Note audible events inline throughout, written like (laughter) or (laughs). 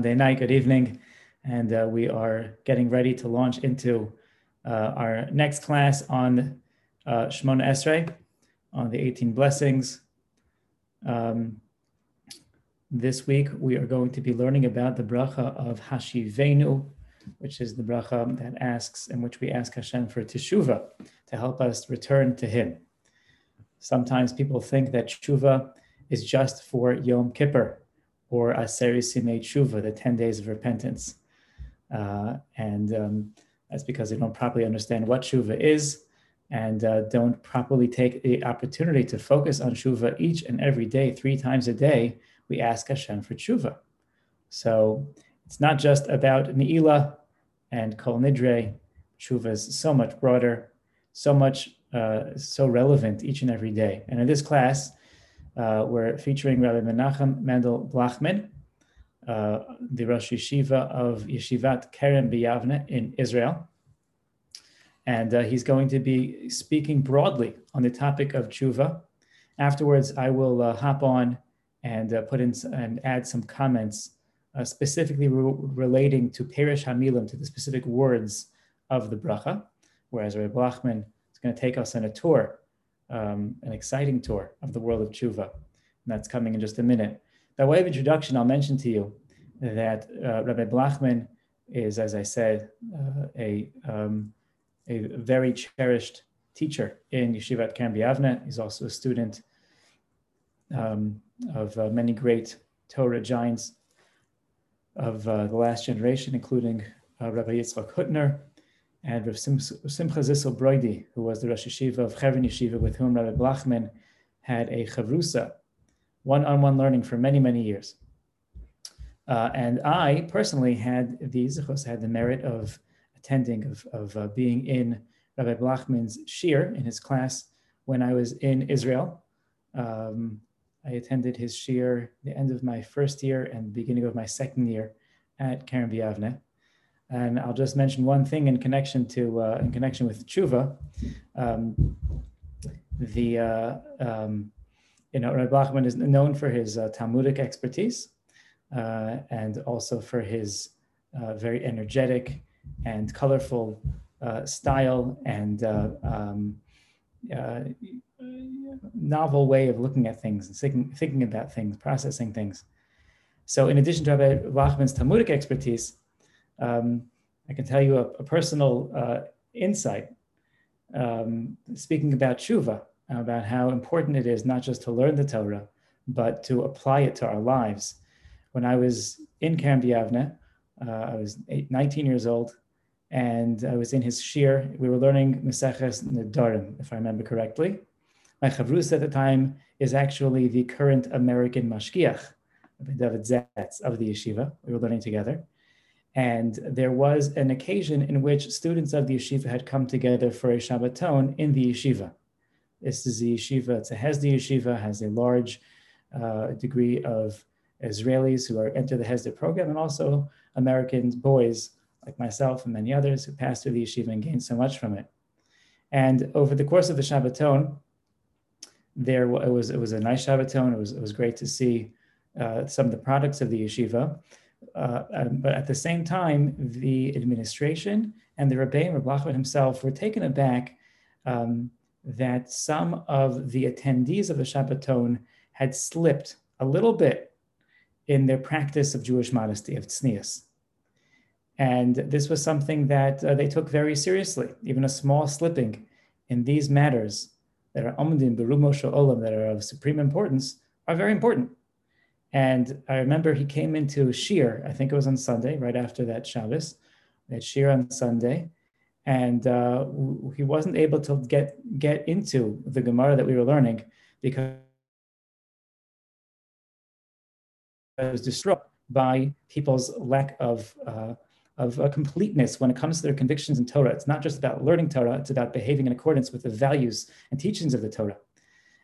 Monday night, good evening. And uh, we are getting ready to launch into uh, our next class on uh, Shemona Esrei, on the 18 blessings. Um, this week, we are going to be learning about the bracha of Hashivenu, which is the bracha that asks, in which we ask Hashem for teshuva, to help us return to Him. Sometimes people think that teshuva is just for Yom Kippur, or Aseres Yemei Tshuva, the 10 days of repentance. Uh, and um, that's because they don't properly understand what Tshuva is and uh, don't properly take the opportunity to focus on Tshuva each and every day, three times a day. We ask Hashem for Tshuva. So it's not just about Ne'ilah and Kol Nidre. Tshuva is so much broader, so much, uh, so relevant each and every day. And in this class, uh, we're featuring Rabbi Menachem Mendel Blachman, uh, the Rosh Yeshiva of Yeshivat Kerem B'Yavne in Israel. And uh, he's going to be speaking broadly on the topic of tshuva. Afterwards, I will uh, hop on and uh, put in and add some comments uh, specifically re- relating to Perush Hamilim, to the specific words of the bracha, whereas Rabbi Blachman is going to take us on a tour um, an exciting tour of the world of tshuva. And that's coming in just a minute. By way of introduction, I'll mention to you that uh, Rabbi Blachman is, as I said, uh, a, um, a very cherished teacher in Yeshivat B'Yavne. He's also a student um, of uh, many great Torah giants of uh, the last generation, including uh, Rabbi Yitzchak Hutner, and Rav Simcha Zissel Broide, who was the Rosh Yeshiva of Chevron Yeshiva, with whom Rabbi Blachman had a chavrusa, one-on-one learning for many, many years. Uh, and I personally had the zichos, had the merit of attending, of, of uh, being in Rabbi Blachman's shiur in his class when I was in Israel. Um, I attended his shiur the end of my first year and beginning of my second year at Kerem B'Yavne. And I'll just mention one thing in connection to uh, in connection with tshuva. Um, the uh, um, you know Rabbi Blachman is known for his uh, Talmudic expertise uh, and also for his uh, very energetic and colorful uh, style and um, novel way of looking at things and thinking, thinking about things, processing things. So, in addition to Rabbi Blachman's Talmudic expertise, um, I can tell you a, a personal uh, insight, um, speaking about tshuva, about how important it is not just to learn the Torah, but to apply it to our lives. When I was in B'Yavne, uh, I was eight, 19 years old, and I was in his shiur. We were learning Meseches Nedarim, if I remember correctly. My chavrus at the time is actually the current American mashgiach, David Zetz of the yeshiva. We were learning together. And there was an occasion in which students of the yeshiva had come together for a Shabbaton in the yeshiva. This is the yeshiva, it's a Hesder yeshiva, has a large uh, degree of Israelis who are enter the Hesder program and also American boys like myself and many others who passed through the yeshiva and gained so much from it. And over the course of the Shabbaton, there it was it was a nice Shabbaton. It was it was great to see uh, some of the products of the yeshiva. Uh, um, but at the same time, the administration and the Rebbein, Rabbi himself, were taken aback um, that some of the attendees of the Shabbaton had slipped a little bit in their practice of Jewish modesty, of tznius. And this was something that uh, they took very seriously. Even a small slipping in these matters that are omdim berumo olam, that are of supreme importance, are very important. And I remember he came into Shiur, I think it was on Sunday, right after that Shabbos. Had Shiur on Sunday. And uh, he wasn't able to get, get into the Gemara that we were learning because it was destroyed by people's lack of, uh, of uh, completeness when it comes to their convictions in Torah. It's not just about learning Torah, it's about behaving in accordance with the values and teachings of the Torah.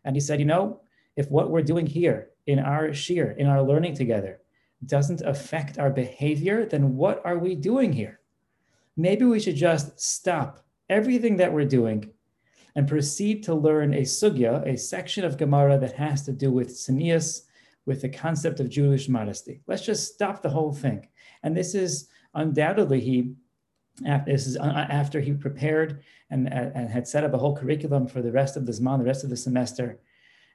And he said, you know, if what we're doing here in our shiur, in our learning together, doesn't affect our behavior, then what are we doing here? Maybe we should just stop everything that we're doing and proceed to learn a sugya, a section of Gemara that has to do with tznius, with the concept of Jewish modesty. Let's just stop the whole thing. And this is undoubtedly he this is uh, after he prepared and, and had set up a whole curriculum for the rest of the Zman, the rest of the semester.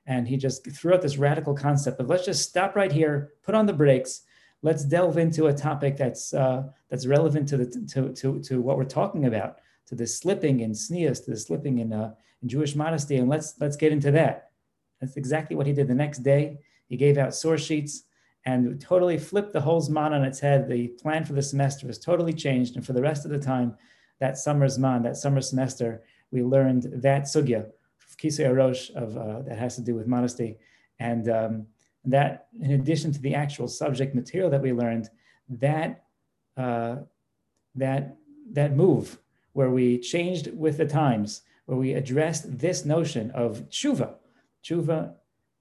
And he just threw out this radical concept of let's just stop right here, put on the brakes, let's delve into a topic that's uh, that's relevant to the to, to, to what we're talking about, to the slipping in tznius, to the slipping in, uh, in Jewish modesty, and let's let's get into that. That's exactly what he did the next day. He gave out source sheets and totally flipped the whole Zman on its head. The plan for the semester was totally changed. And for the rest of the time, that summer Zman, that summer semester, we learned that sugya, Kisei Arosh, of, uh, that has to do with modesty. And um, that, in addition to the actual subject material that we learned, that, uh, that, that move where we changed with the times, where we addressed this notion of tshuva, tshuva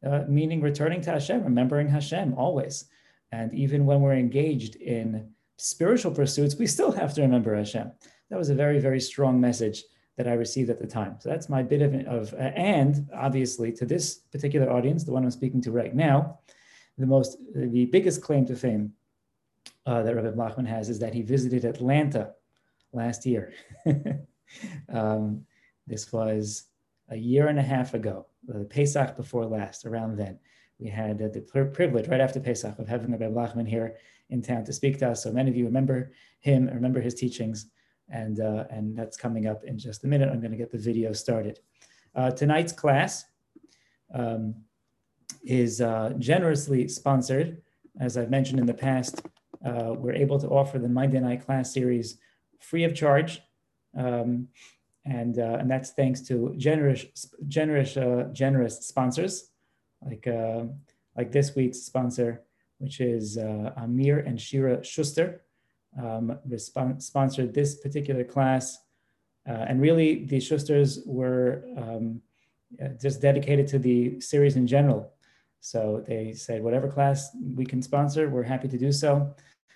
uh, meaning returning to Hashem, remembering Hashem always. And even when we're engaged in spiritual pursuits, we still have to remember Hashem. That was a very, very strong message that I received at the time. So that's my bit of, of uh, and obviously to this particular audience, the one I'm speaking to right now, the most, the biggest claim to fame uh, that Rabbi Blachman has is that he visited Atlanta last year. (laughs) um, this was a year and a half ago, the Pesach before last, around then. We had uh, the privilege right after Pesach of having Rabbi Blachman here in town to speak to us. So many of you remember him, remember his teachings, and, uh, and that's coming up in just a minute. I'm going to get the video started. Uh, tonight's class um, is uh, generously sponsored. As I've mentioned in the past, uh, we're able to offer the Monday Night Class series free of charge. Um, and uh, and that's thanks to generous generous uh, generous sponsors like like this week's sponsor which is Amir and Shira Schuster um, sponsored this particular class uh, and really the Schusters were um, just dedicated to the series in general so they said whatever class we can sponsor we're happy to do so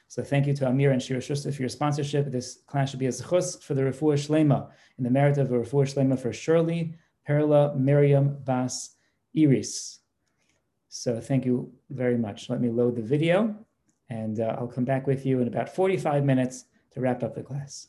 so thank you to Amir and Shira Schuster for your sponsorship. This class should be a zechus for the Refuah Shlema, in the merit of a Refuah Shlema for Shirley, Perla, Miriam, Bas, Iris. So thank you very much. Let me load the video and uh, I'll come back with you in about 45 minutes to wrap up the class.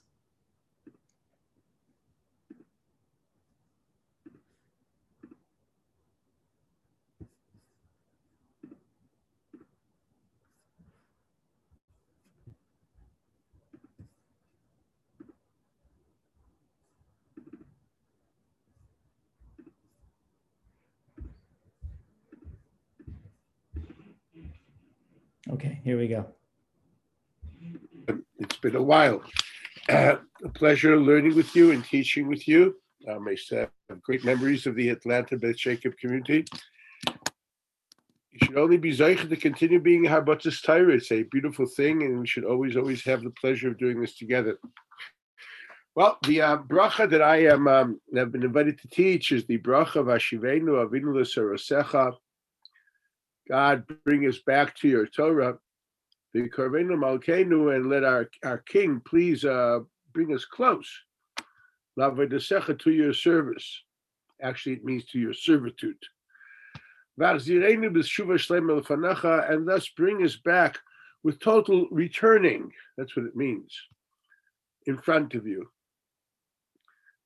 Okay, here we go. It's been a while. Uh, (clears throat) a pleasure learning with you and teaching with you. I I have great memories of the Atlanta Beth Jacob community. You should only be Zeichen to continue being Habatzis Torah. It's a beautiful thing, and we should always, always have the pleasure of doing this together. Well, the uh, bracha that I am um, have been invited to teach is the bracha of Ashivenu Avinu L'Sarosecha God, bring us back to your Torah. The Karvenu Malkeinu, and let our, our King please uh, bring us close. Lavadesecha to your service. Actually, it means to your servitude. And thus bring us back with total returning. That's what it means in front of you.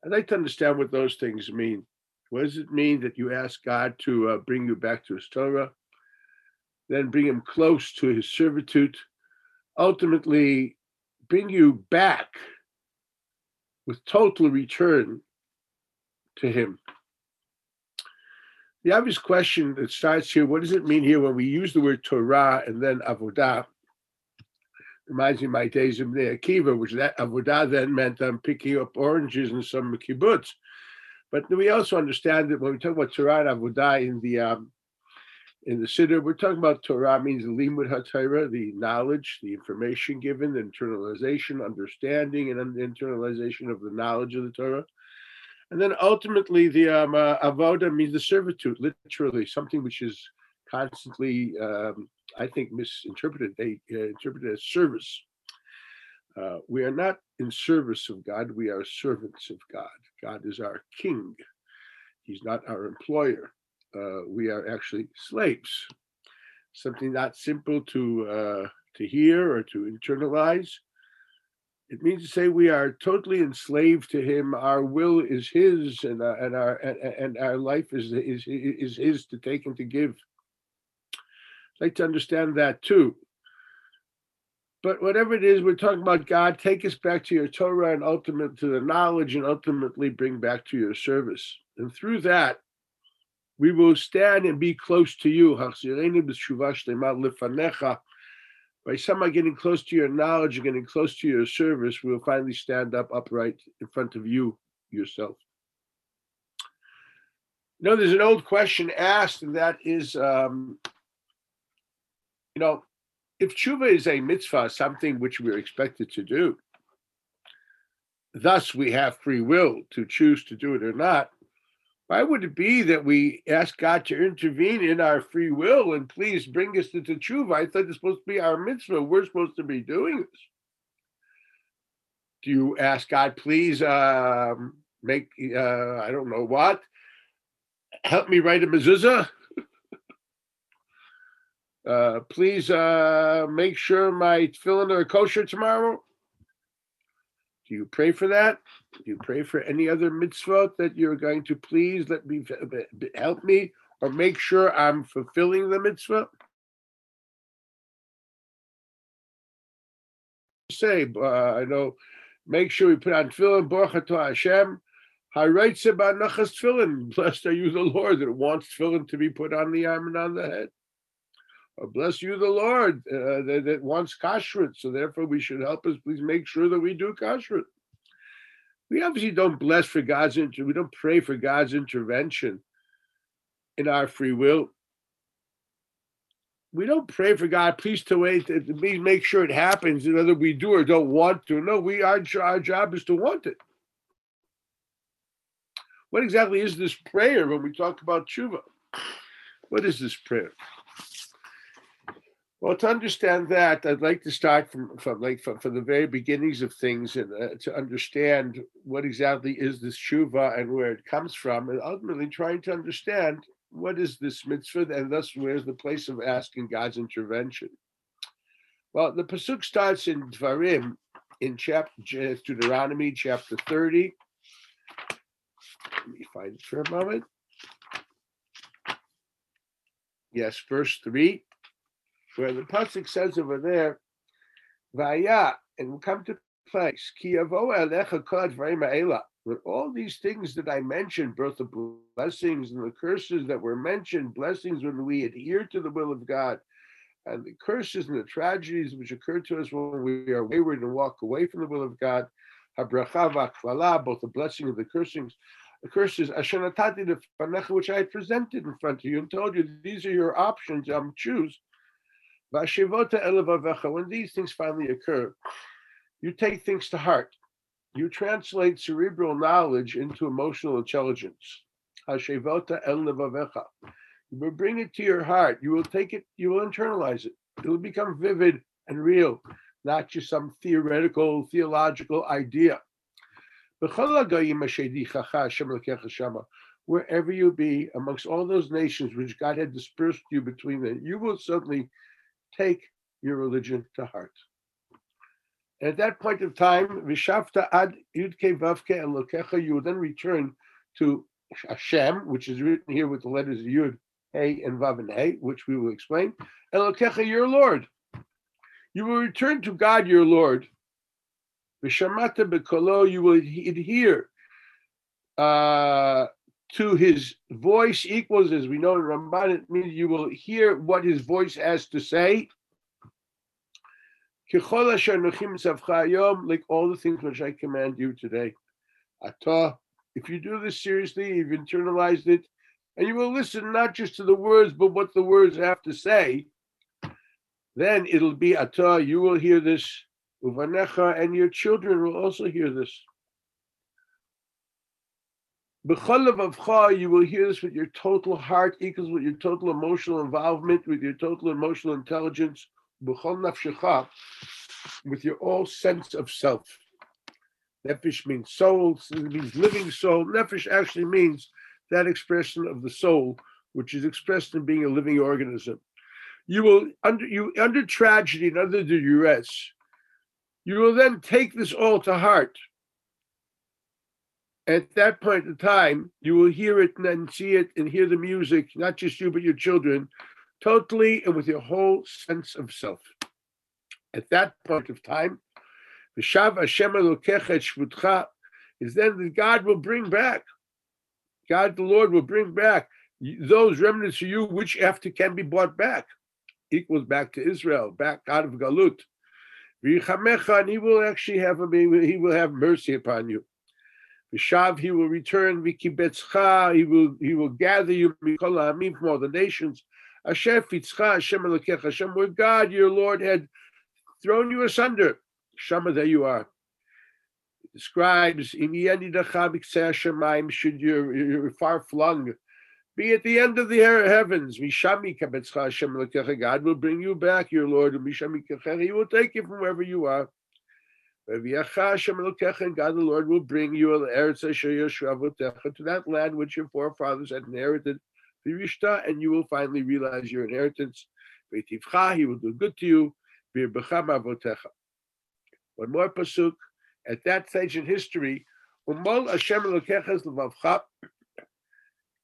I'd like to understand what those things mean. What does it mean that you ask God to uh, bring you back to His Torah? Then bring him close to his servitude, ultimately bring you back with total return to him. The obvious question that starts here what does it mean here when we use the word Torah and then avodah? Reminds me of my days in the Akiva, which that avodah then meant I'm picking up oranges in some kibbutz. But we also understand that when we talk about Torah and avodah in the um, in the Siddur, we're talking about Torah means limud haTorah, the knowledge, the information given, the internalization, understanding, and internalization of the knowledge of the Torah. And then ultimately, the um, uh, avoda means the servitude, literally something which is constantly, um, I think, misinterpreted. They uh, interpret it as service. Uh, we are not in service of God, we are servants of God. God is our king, He's not our employer uh, we are actually slaves. something not simple to uh, to hear or to internalize. It means to say we are totally enslaved to Him. Our will is His, and uh, and our and, and our life is is is His to take and to give. I'd like to understand that too. But whatever it is, we're talking about God. Take us back to your Torah and ultimate to the knowledge, and ultimately bring back to your service. And through that, we will stand and be close to you. By somehow getting close to your knowledge and getting close to your service, we will finally stand up upright in front of you yourself. You know, there's an old question asked, and that is, um, you know, if tshuva is a mitzvah, something which we're expected to do, thus we have free will to choose to do it or not. Why would it be that we ask God to intervene in our free will and please bring us to tshuva? I thought it's supposed to be our mitzvah. We're supposed to be doing this. Do you ask God, please uh, make, uh, I don't know what, help me write a mezuzah? (laughs) uh, please uh, make sure my tefillin are kosher tomorrow. Do you pray for that? Do you pray for any other mitzvot that you're going to please let me help me or make sure I'm fulfilling the mitzvah? Say, uh, I know, make sure we put on tefillin, Baruch to Hashem. (laughs) Blessed are you, the Lord, that wants tefillin to be put on the arm and on the head. Or bless you, the Lord, uh, that, that, wants kashrut. So therefore, we should help us. Please make sure that we do kashrut. We obviously don't bless for God's inter. We don't pray for God's intervention in our free will. We don't pray for God. Please to wait. To make sure it happens. Whether we do or don't want to. No, we our, our job is to want it. What exactly is this prayer when we talk about tshuva? What is this prayer? Well, to understand that, I'd like to start from, from like from, from the very beginnings of things and uh, to understand what exactly is this tshuva and where it comes from, and ultimately trying to understand what is this mitzvah and thus where's the place of asking God's intervention. Well, the pasuk starts in Dvarim in chapter Deuteronomy chapter 30. Let me find it for a moment. Yes, verse 3 where the pasuk says over there, "Vaya," and will come to place. Ki When all these things that I mentioned, both the blessings and the curses that were mentioned, blessings when we adhere to the will of God, and the curses and the tragedies which occur to us when we are wayward and walk away from the will of God, both the blessing and the cursings, the curses, which I had presented in front of you and told you these are your options. Um, choose. When these things finally occur, you take things to heart. You translate cerebral knowledge into emotional intelligence. You will bring it to your heart. You will take it, you will internalize it. It will become vivid and real, not just some theoretical, theological idea. Wherever you be, amongst all those nations which God had dispersed you between them, you will suddenly take your religion to heart. And at that point of time, Vishafta ad Yudke Vavke Elokecha, you will then return to Hashem, which is written here with the letters Yud, Hey, and Vav and Hey, which we will explain. Elokecha, your Lord. You will return to God, your Lord. Vishamata Bekolo, you will adhere uh, to his voice equals, as we know in Ramban, it means you will hear what his voice has to say. Like all the things which I command you today. Atah, if you do this seriously, you've internalized it, and you will listen not just to the words, but what the words have to say, then it'll be Atah, you will hear this, Uvanecha, and your children will also hear this. You will hear this with your total heart, equals with your total emotional involvement, with your total emotional intelligence, with your all sense of self. Nefesh means soul, it means living soul. Nefesh actually means that expression of the soul, which is expressed in being a living organism. You will under you under tragedy and under duress. You will then take this all to heart. At that point in time, you will hear it and then see it and hear the music, not just you, but your children, totally and with your whole sense of self. At that point of time, Hashem Shvutcha is then that God will bring back. God the Lord will bring back those remnants of you which after can be brought back. Equals back to Israel, back out of Galut. And he will actually have a, he will have mercy upon you. Vishav, he will return, Vikibetzcha, he will he will gather you from all the nations. Hashem Fitzcha, Hashem Elokech, Hashem, where God, your Lord, had thrown you asunder. Shama, there you are. It describes, should you're, you're far flung, be at the end of the heavens. God will bring you back, your Lord. He will take you from wherever you are. And God the Lord will bring you to that land which your forefathers had inherited, and you will finally realize your inheritance. He will do good to you. One more pasuk. At that stage in history,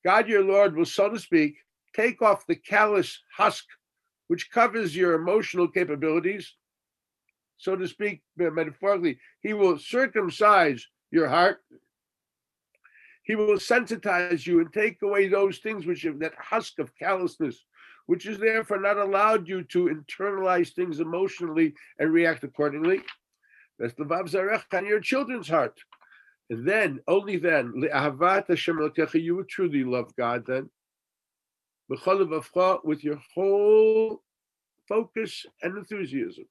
God your Lord will, so to speak, take off the callous husk which covers your emotional capabilities, so to speak, metaphorically. He will circumcise your heart. He will sensitize you and take away those things which have that husk of callousness, which is therefore not allowed you to internalize things emotionally and react accordingly. That's the Vav on your children's heart. And then, only then, you would truly love God then. With your whole focus and enthusiasm.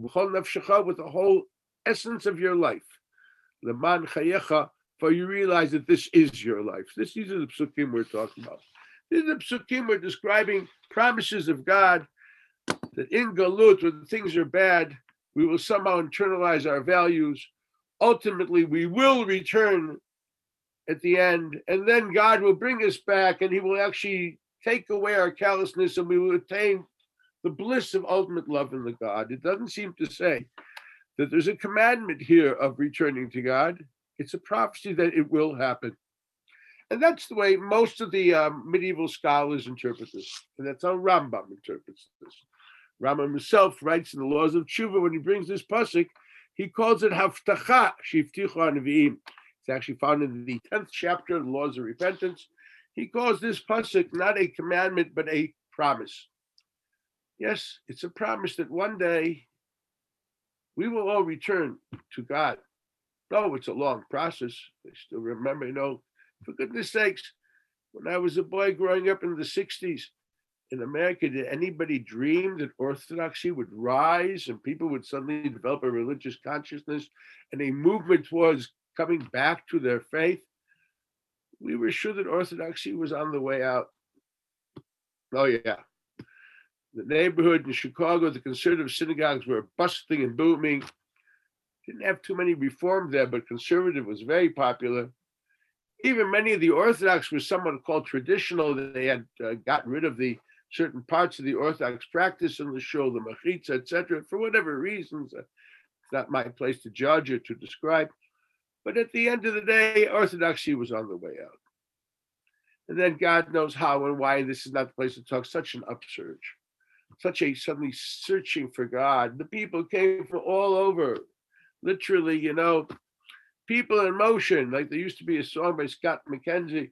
With the whole essence of your life. For you realize that this is your life. This, these are the psukim we're talking about. These are the psukim we're describing promises of God that in Galut, when things are bad, we will somehow internalize our values ultimately we will return at the end, and then God will bring us back and He will actually take away our callousness and we will attain the bliss of ultimate love in the God. It doesn't seem to say that there's a commandment here of returning to God. It's a prophecy that it will happen. And that's the way most of the um, medieval scholars interpret this. And that's how Rambam interprets this. Rambam himself writes in the Laws of Tshuva when he brings this pasuk, he calls it Haftacha Shifticha Nevi'im. It's actually found in the 10th chapter of the Laws of Repentance. He calls this pasuk not a commandment, but a promise. Yes, it's a promise that one day we will all return to God. No, it's a long process. I still remember, you know, for goodness sakes, when I was a boy growing up in the 60s, in America, did anybody dream that orthodoxy would rise and people would suddenly develop a religious consciousness and a movement towards coming back to their faith? We were sure that orthodoxy was on the way out. Oh, yeah. The neighborhood in Chicago, the conservative synagogues were busting and booming. Didn't have too many reform there, but conservative was very popular. Even many of the Orthodox were somewhat called traditional. They had uh, gotten rid of the certain parts of the Orthodox practice in the show, the machitza, etc., for whatever reasons. Uh, it's not my place to judge or to describe. But at the end of the day, Orthodoxy was on the way out. And then God knows how and why this is not the place to talk, such an upsurge, such a suddenly searching for God. The people came from all over, literally, you know, people in motion. Like there used to be a song by Scott McKenzie,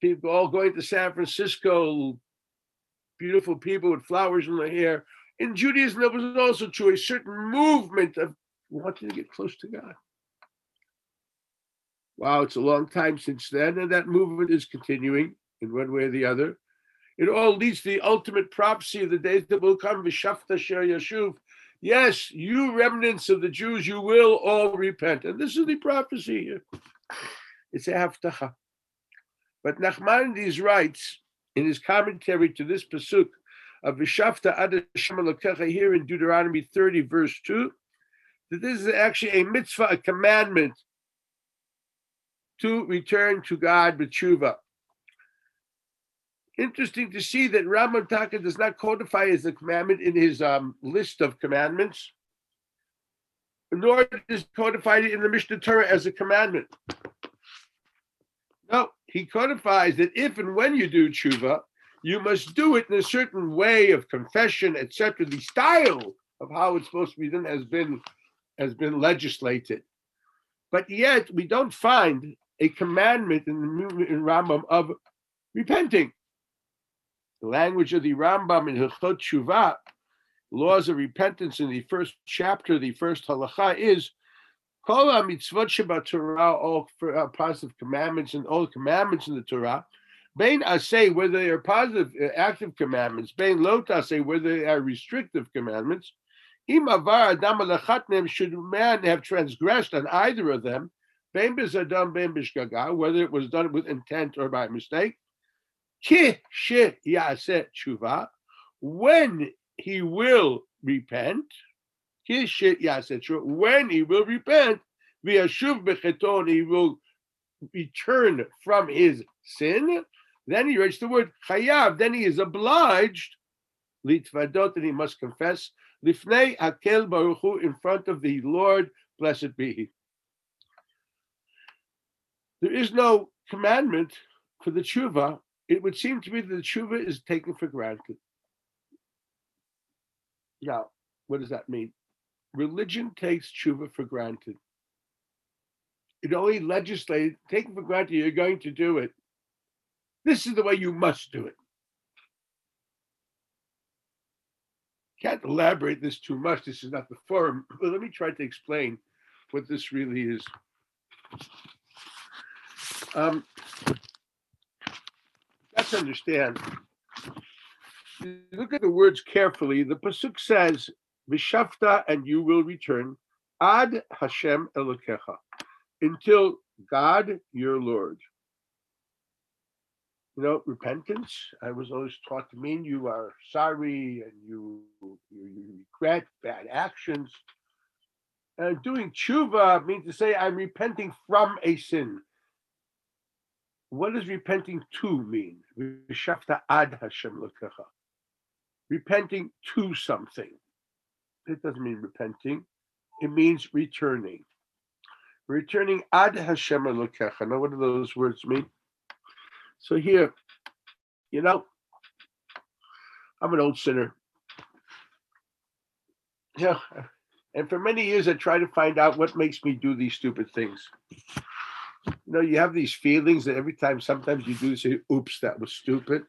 people all going to San Francisco, beautiful people with flowers in their hair. In Judaism, there was also true a certain movement of wanting to get close to God. Wow, it's a long time since then, and that movement is continuing in one way or the other. It all leads to the ultimate prophecy of the days that will come. V'shafta sher yashuv. Yes, you remnants of the Jews, you will all repent. And this is the prophecy here. It's a haftacha. But Nachmanides writes in his commentary to this pasuk of Vishafta Adashim here in Deuteronomy 30, verse 2, that this is actually a mitzvah, a commandment to return to God with tshuva. Interesting to see that Rambam Taka does not codify as a commandment in his um, list of commandments, nor does he codify it in the Mishnah Torah as a commandment. No, he codifies that if and when you do tshuva, you must do it in a certain way of confession, etc. The style of how it's supposed to be done has been has been legislated, but yet we don't find a commandment in the in Rambam of repenting. The language of the Rambam in Hilchot Tshuva, laws of repentance in the first chapter, the first halacha is all uh, positive commandments and all commandments in the Torah. Bain say whether they are positive, uh, active commandments. Bain lot say whether they are restrictive commandments. Im adam should man have transgressed on either of them, bain bezadam, bain whether it was done with intent or by mistake. Ki she yaset tshuva, when he will repent, when he will repent, he will return from his sin. Then he writes the word chayav. Then he is obliged litvadot, and he must confess lifnei akel baruch Hu, in front of the Lord, blessed be he. There is no commandment for the tshuva. It would seem to me that the tshuva is taken for granted. Now, what does that mean? religion takes tshuva for granted. It only legislates, taken for granted you're going to do it. This is the way you must do it. Can't elaborate this too much. This is not the forum, (clears throat) but let me try to explain what this really is. Um, let's understand. Look at the words carefully. The pasuk says, Vishafta, and you will return, ad Hashem Elokecha, until God your Lord. You know, repentance, I was always taught to mean you are sorry and you, you, you regret bad actions. And doing tshuva means to say, I'm repenting from a sin. What does repenting to mean? Ad Hashem. Repenting to something it doesn't mean repenting. It means returning. Returning ad Hashem Elokecha. Now, what do those words mean? So here, you know, I'm an old sinner. Yeah, and for many years I tried to find out what makes me do these stupid things. You know, you have these feelings that every time, sometimes you do say, "Oops, that was stupid."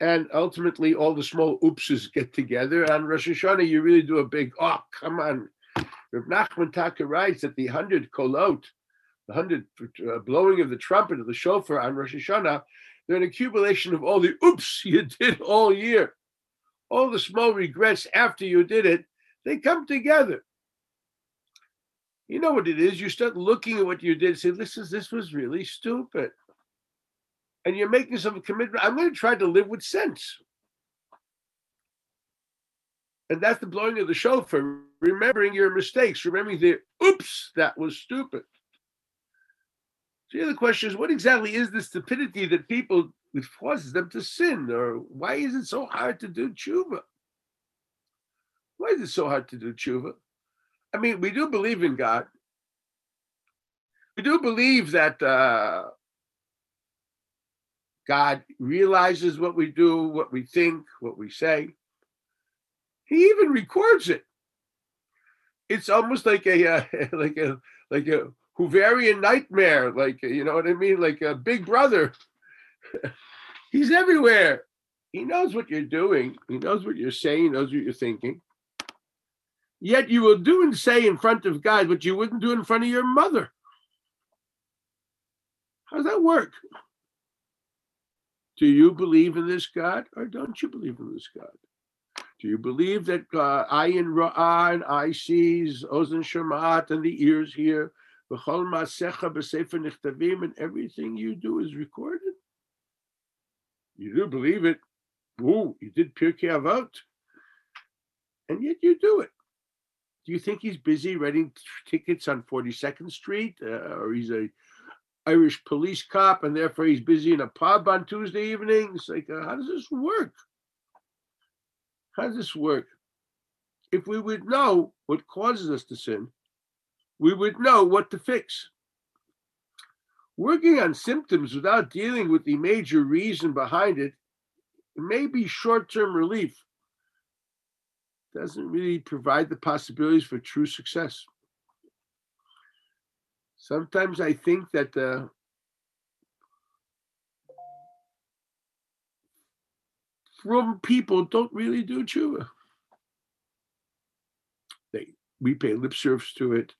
and ultimately all the small oopses get together. On Rosh Hashanah, you really do a big, oh, come on. Rav Nachman Taka writes that the hundred kolot, the hundred uh, blowing of the trumpet of the shofar on Rosh Hashanah, they're an accumulation of all the oops (laughs) you did all year. All the small regrets after you did it, they come together. You know what it is? You start looking at what you did, and say, this is this was really stupid and you're making some commitment. I'm going to try to live with sense. And that's the blowing of the shofar, remembering your mistakes, remembering the oops, that was stupid. So the other question is, what exactly is the stupidity that people that causes them to sin, or why is it so hard to do tshuva? Why is it so hard to do tshuva? I mean, we do believe in God. We do believe that uh, God realizes what we do, what we think, what we say. He even records it. It's almost like a uh, (laughs) like a like a Hooverian nightmare, like you know what I mean, like a big brother. (laughs) He's everywhere. He knows what you're doing. He knows what you're saying. He knows what you're thinking. Yet you will do and say in front of God what you wouldn't do in front of your mother. How does that work? Do you believe in this God or don't you believe in this God? Do you believe that uh, ayin ra'ah and eye sees, ozen shamat, and the ears hear, v'chol masecha b'sefer nichtavim, and everything you do is recorded? You do believe it. Ooh, you did Pirkei Avot. And yet you do it. Do you think he's busy writing tickets on 42nd Street? Uh, or he's a Irish police cop, and therefore he's busy in a pub on Tuesday evenings. Like, uh, how does this work? How does this work? If we would know what causes us to sin, we would know what to fix. Working on symptoms without dealing with the major reason behind it may be short term relief, doesn't really provide the possibilities for true success. Sometimes I think that uh, from people don't really do tshuva. They we pay lip service to it,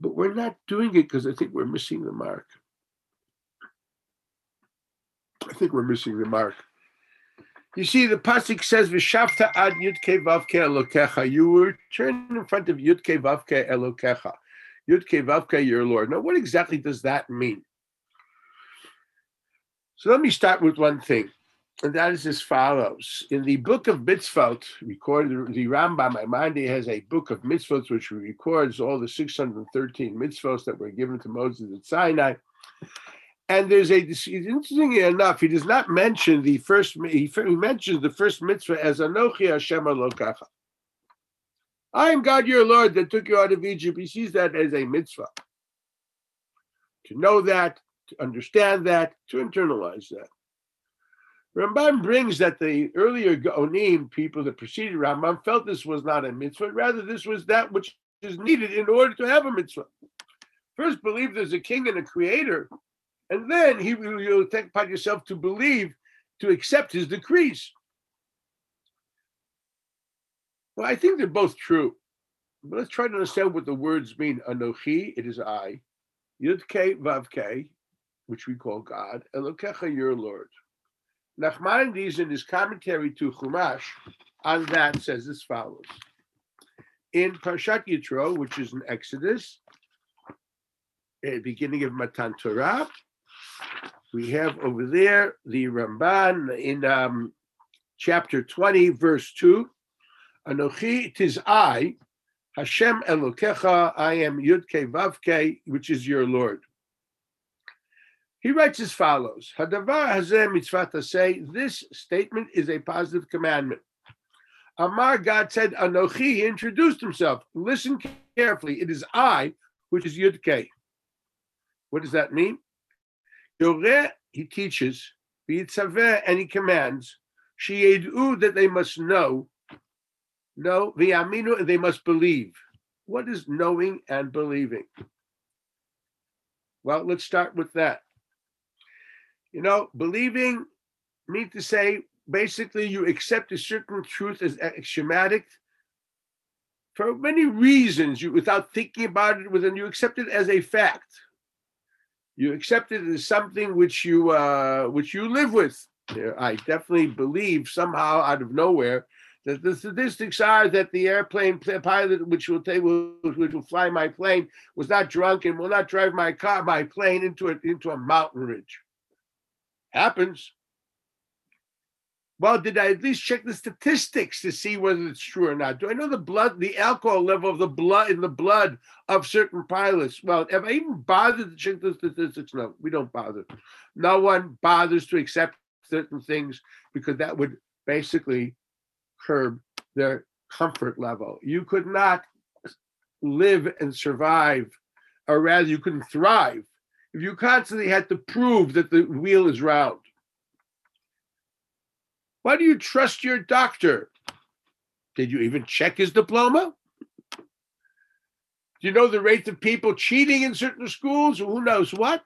but we're not doing it because I think we're missing the mark. I think we're missing the mark. You see, the pasuk says, "V'shavta ad yudke vavke elokecha." You were turned in front of yudke vavke elokecha. Yudke vavke, your Lord. Now, what exactly does that mean? So let me start with one thing, and that is as follows. In the book of mitzvot, recorded the Rambam Maimonides has a book of mitzvot which records all the 613 mitzvot that were given to Moses at Sinai. And there's a interestingly enough, he does not mention the first. He, he mentions the first mitzvah as Anochi Hashem Elokacha. I am God your Lord that took you out of Egypt. He sees that as a mitzvah. To know that, to understand that, to internalize that. Ramban brings that the earlier Gaonim, people that preceded Ramban, felt this was not a mitzvah. Rather, this was that which is needed in order to have a mitzvah. First, believe there's a king and a creator and then he will take upon yourself to believe, to accept his decrees. Well, I think they're both true. But let's try to understand what the words mean. Anochi, it is I. Yudke Vavke, which we call God. Elokecha, your Lord. Nachmanides, in his commentary to Chumash, on that says as follows. In Parshat Yitro, which is in Exodus, at beginning of Matan Torah, we have over there the Ramban in um, chapter 20, verse 2. Anochi, tis I, Hashem Elokecha, I am Yudke Vavke, which is your Lord. He writes as follows: Hadavar hazeh mitzvah say. This statement is a positive commandment. Amar, God said, Anochi. He introduced himself. Listen carefully. It is I, which is Yudke. What does that mean? Yoreh, he teaches, v'yitzaveh, and he commands, sheyedu, that they must know, know, v'yaminu, and they must believe. What is knowing and believing? Well, let's start with that. You know, believing means to say, basically, you accept a certain truth as axiomatic for many reasons, you without thinking about it, within you accept it as a fact you accept it as something which you uh, which you live with. I definitely believe somehow out of nowhere that the statistics are that the airplane pilot which will take which will fly my plane was not drunk and will not drive my car my plane into a, into a mountain ridge. Happens. Well, did I at least check the statistics to see whether it's true or not? Do I know the blood, the alcohol level of the blood in the blood of certain pilots? Well, have I even bothered to check the statistics? No, we don't bother. No one bothers to accept certain things because that would basically curb their comfort level. You could not live and survive, or rather, you couldn't thrive if you constantly had to prove that the wheel is round. Why do you trust your doctor? Did you even check his diploma? Do you know the rate of people cheating in certain schools who knows what?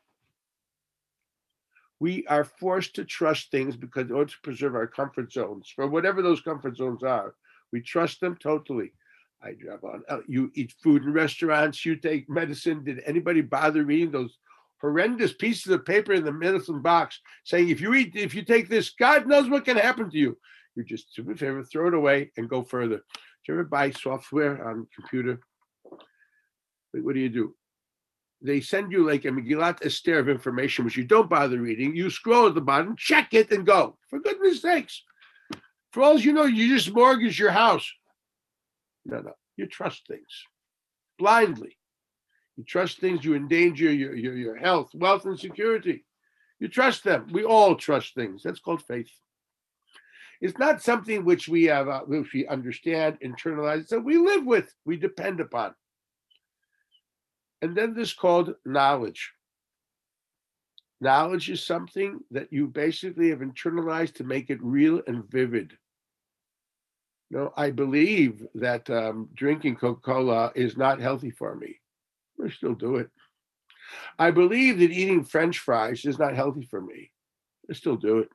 We are forced to trust things because in order to preserve our comfort zones, for whatever those comfort zones are, we trust them totally. I drive on. Uh, you eat food in restaurants. You take medicine. Did anybody bother reading those horrendous pieces of paper in the medicine box saying if you eat if you take this god knows what can happen to you. You just do me a favor throw it away and go further. Do you ever buy software on computer? What do you do? They send you like a Megillat Esther of information which you don't bother reading. You scroll at the bottom check it and go. For goodness sakes. For all you know you just mortgage your house. No no. You trust things. Blindly You trust things, you endanger your, your, your health, wealth, and security. You trust them. We all trust things. That's called faith. It's not something which we have, uh, which we understand, internalize, so we live with, we depend upon. And then this called knowledge. Knowledge is something that you basically have internalized to make it real and vivid. No, I believe that um, drinking Coca Cola is not healthy for me. I still do it. I believe that eating French fries is not healthy for me. I still do it.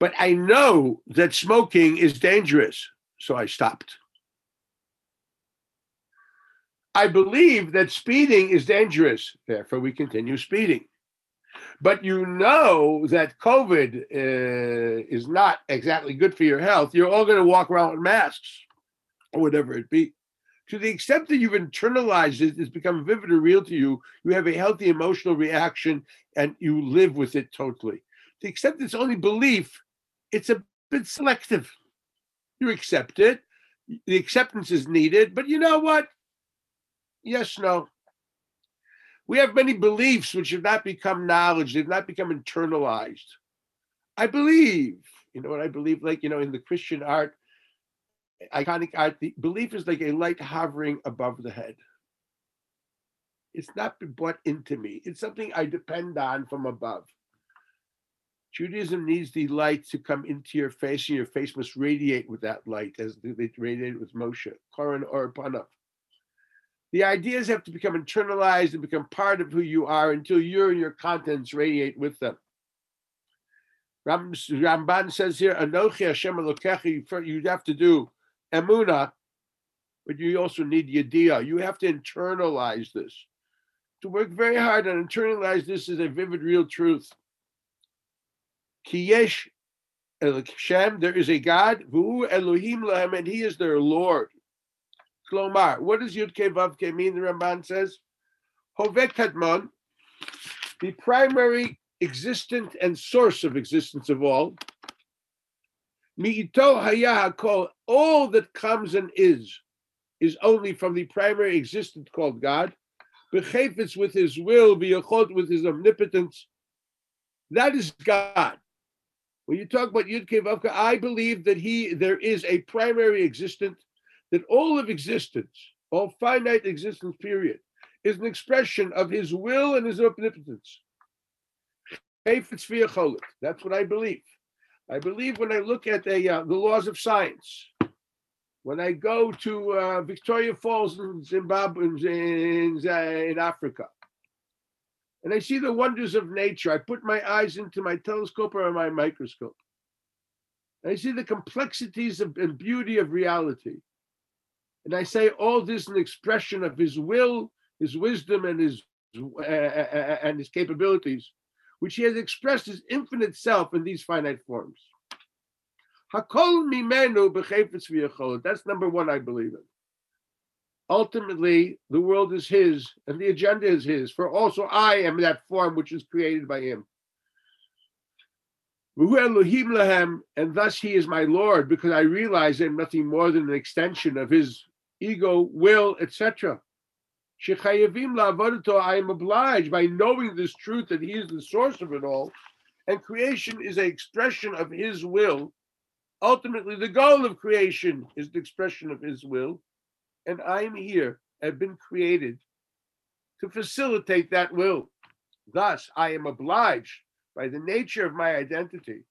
But I know that smoking is dangerous, so I stopped. I believe that speeding is dangerous, therefore, we continue speeding. But you know that COVID uh, is not exactly good for your health. You're all going to walk around with masks or whatever it be. To the extent that you've internalized it, it's become vivid and real to you. You have a healthy emotional reaction and you live with it totally. To the extent it's only belief, it's a bit selective. You accept it, the acceptance is needed, but you know what? Yes, no. We have many beliefs which have not become knowledge, they've not become internalized. I believe, you know what I believe, like, you know, in the Christian art, iconic art, the belief is like a light hovering above the head. It's not been brought into me, it's something I depend on from above. Judaism needs the light to come into your face, and your face must radiate with that light as they radiated with Moshe, karan or Panav. The ideas have to become internalized and become part of who you are until you and your contents radiate with them. Ramban says here, Anochi Hashem Elokecha, you have to do emuna, but you also need yediyah. You have to internalize this. To work very hard and internalize this is a vivid, real truth. Kiyesh Hashem, there is a God, Vu Elohim Lahem, and He is their Lord. Klomar. What does Yud Ke Vav Ke mean? The Ramban says, Hovek Kadmon, the primary existent and source of existence of all. All that comes and is, is only from the primary existent called God. Bechefetz with his will, V'yachot with his omnipotence. That is God. When you talk about Yud Ke I believe that he there is a primary existent that all of existence, all finite existence, period, is an expression of his will and his omnipotence. That's what I believe. I believe when I look at the, uh, the laws of science, when I go to uh, Victoria Falls in Zimbabwe, in, in Africa, and I see the wonders of nature, I put my eyes into my telescope or my microscope. I see the complexities of, and beauty of reality. And I say all this is an expression of his will, his wisdom, and his uh, and his capabilities, which he has expressed his infinite self in these finite forms. Hakol mimenu That's number one, I believe in. Ultimately, the world is his, and the agenda is his. For also I am that form which is created by him. And thus he is my Lord, because I realize I'm nothing more than an extension of his ego, will, etc. I am obliged by knowing this truth that he is the source of it all, and creation is an expression of his will. Ultimately, the goal of creation is the expression of his will, and I am here, have been created to facilitate that will. Thus, I am obliged by the nature of my identity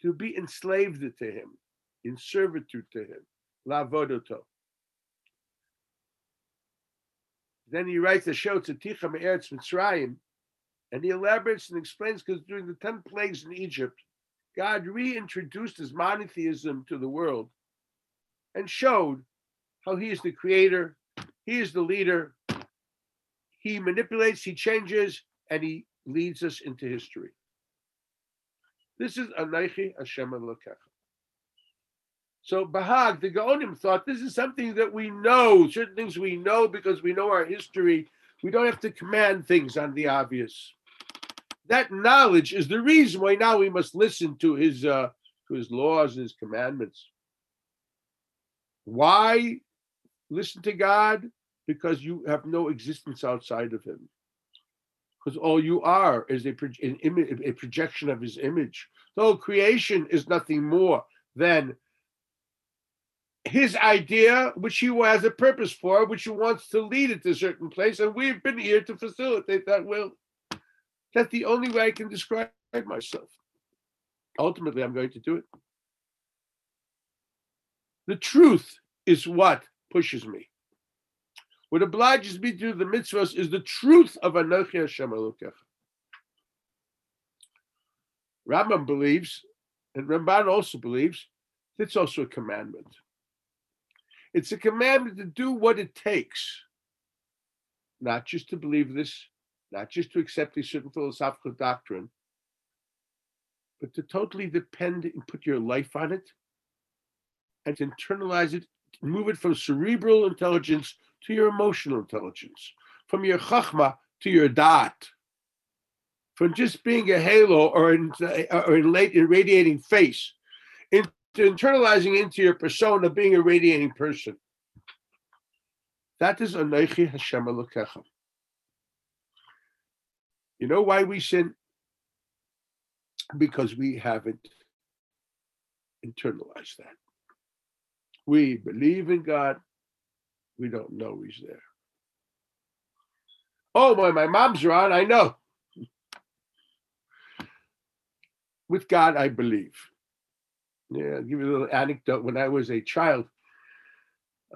to be enslaved to him, in servitude to him, lavodoto. Then he writes the show to Ticha Me'eretz Mitzrayim, and he elaborates and explains because during the 10 plagues in Egypt, God reintroduced his monotheism to the world and showed how he is the creator, he is the leader, he manipulates, he changes, and he leads us into history. This is Anaichi Hashem Elokecha. So Bahag, the Gaonim thought this is something that we know, certain things we know because we know our history. We don't have to command things on the obvious. That knowledge is the reason why now we must listen to his uh, to his laws and his commandments. Why listen to God? because you have no existence outside of him. Because all you are is a, an image, a projection of his image. The whole creation is nothing more than his idea, which he has a purpose for, which he wants to lead it to a certain place, and we've been here to facilitate that will. That's the only way I can describe myself. Ultimately, I'm going to do it. The truth is what pushes me. What obliges me to do the mitzvahs is the truth of Anochi Hashem Elokecha. Rambam believes, and Ramban also believes, it's also a commandment. It's a commandment to do what it takes, not just to believe this, not just to accept a certain philosophical doctrine, but to totally depend and put your life on it and to internalize it, move it from cerebral intelligence to your emotional intelligence, from your chachma to your dot, from just being a halo or in, uh, or in late irradiating face, internalizing into your persona being a radiating person. That is Anochi Hashem Elokecha. You know why we sin? Because we haven't internalized that. We believe in God, we don't know He's there. Oh, my, my mom's around, I know. With God, I believe. Yeah, I'll give you a little anecdote. When I was a child,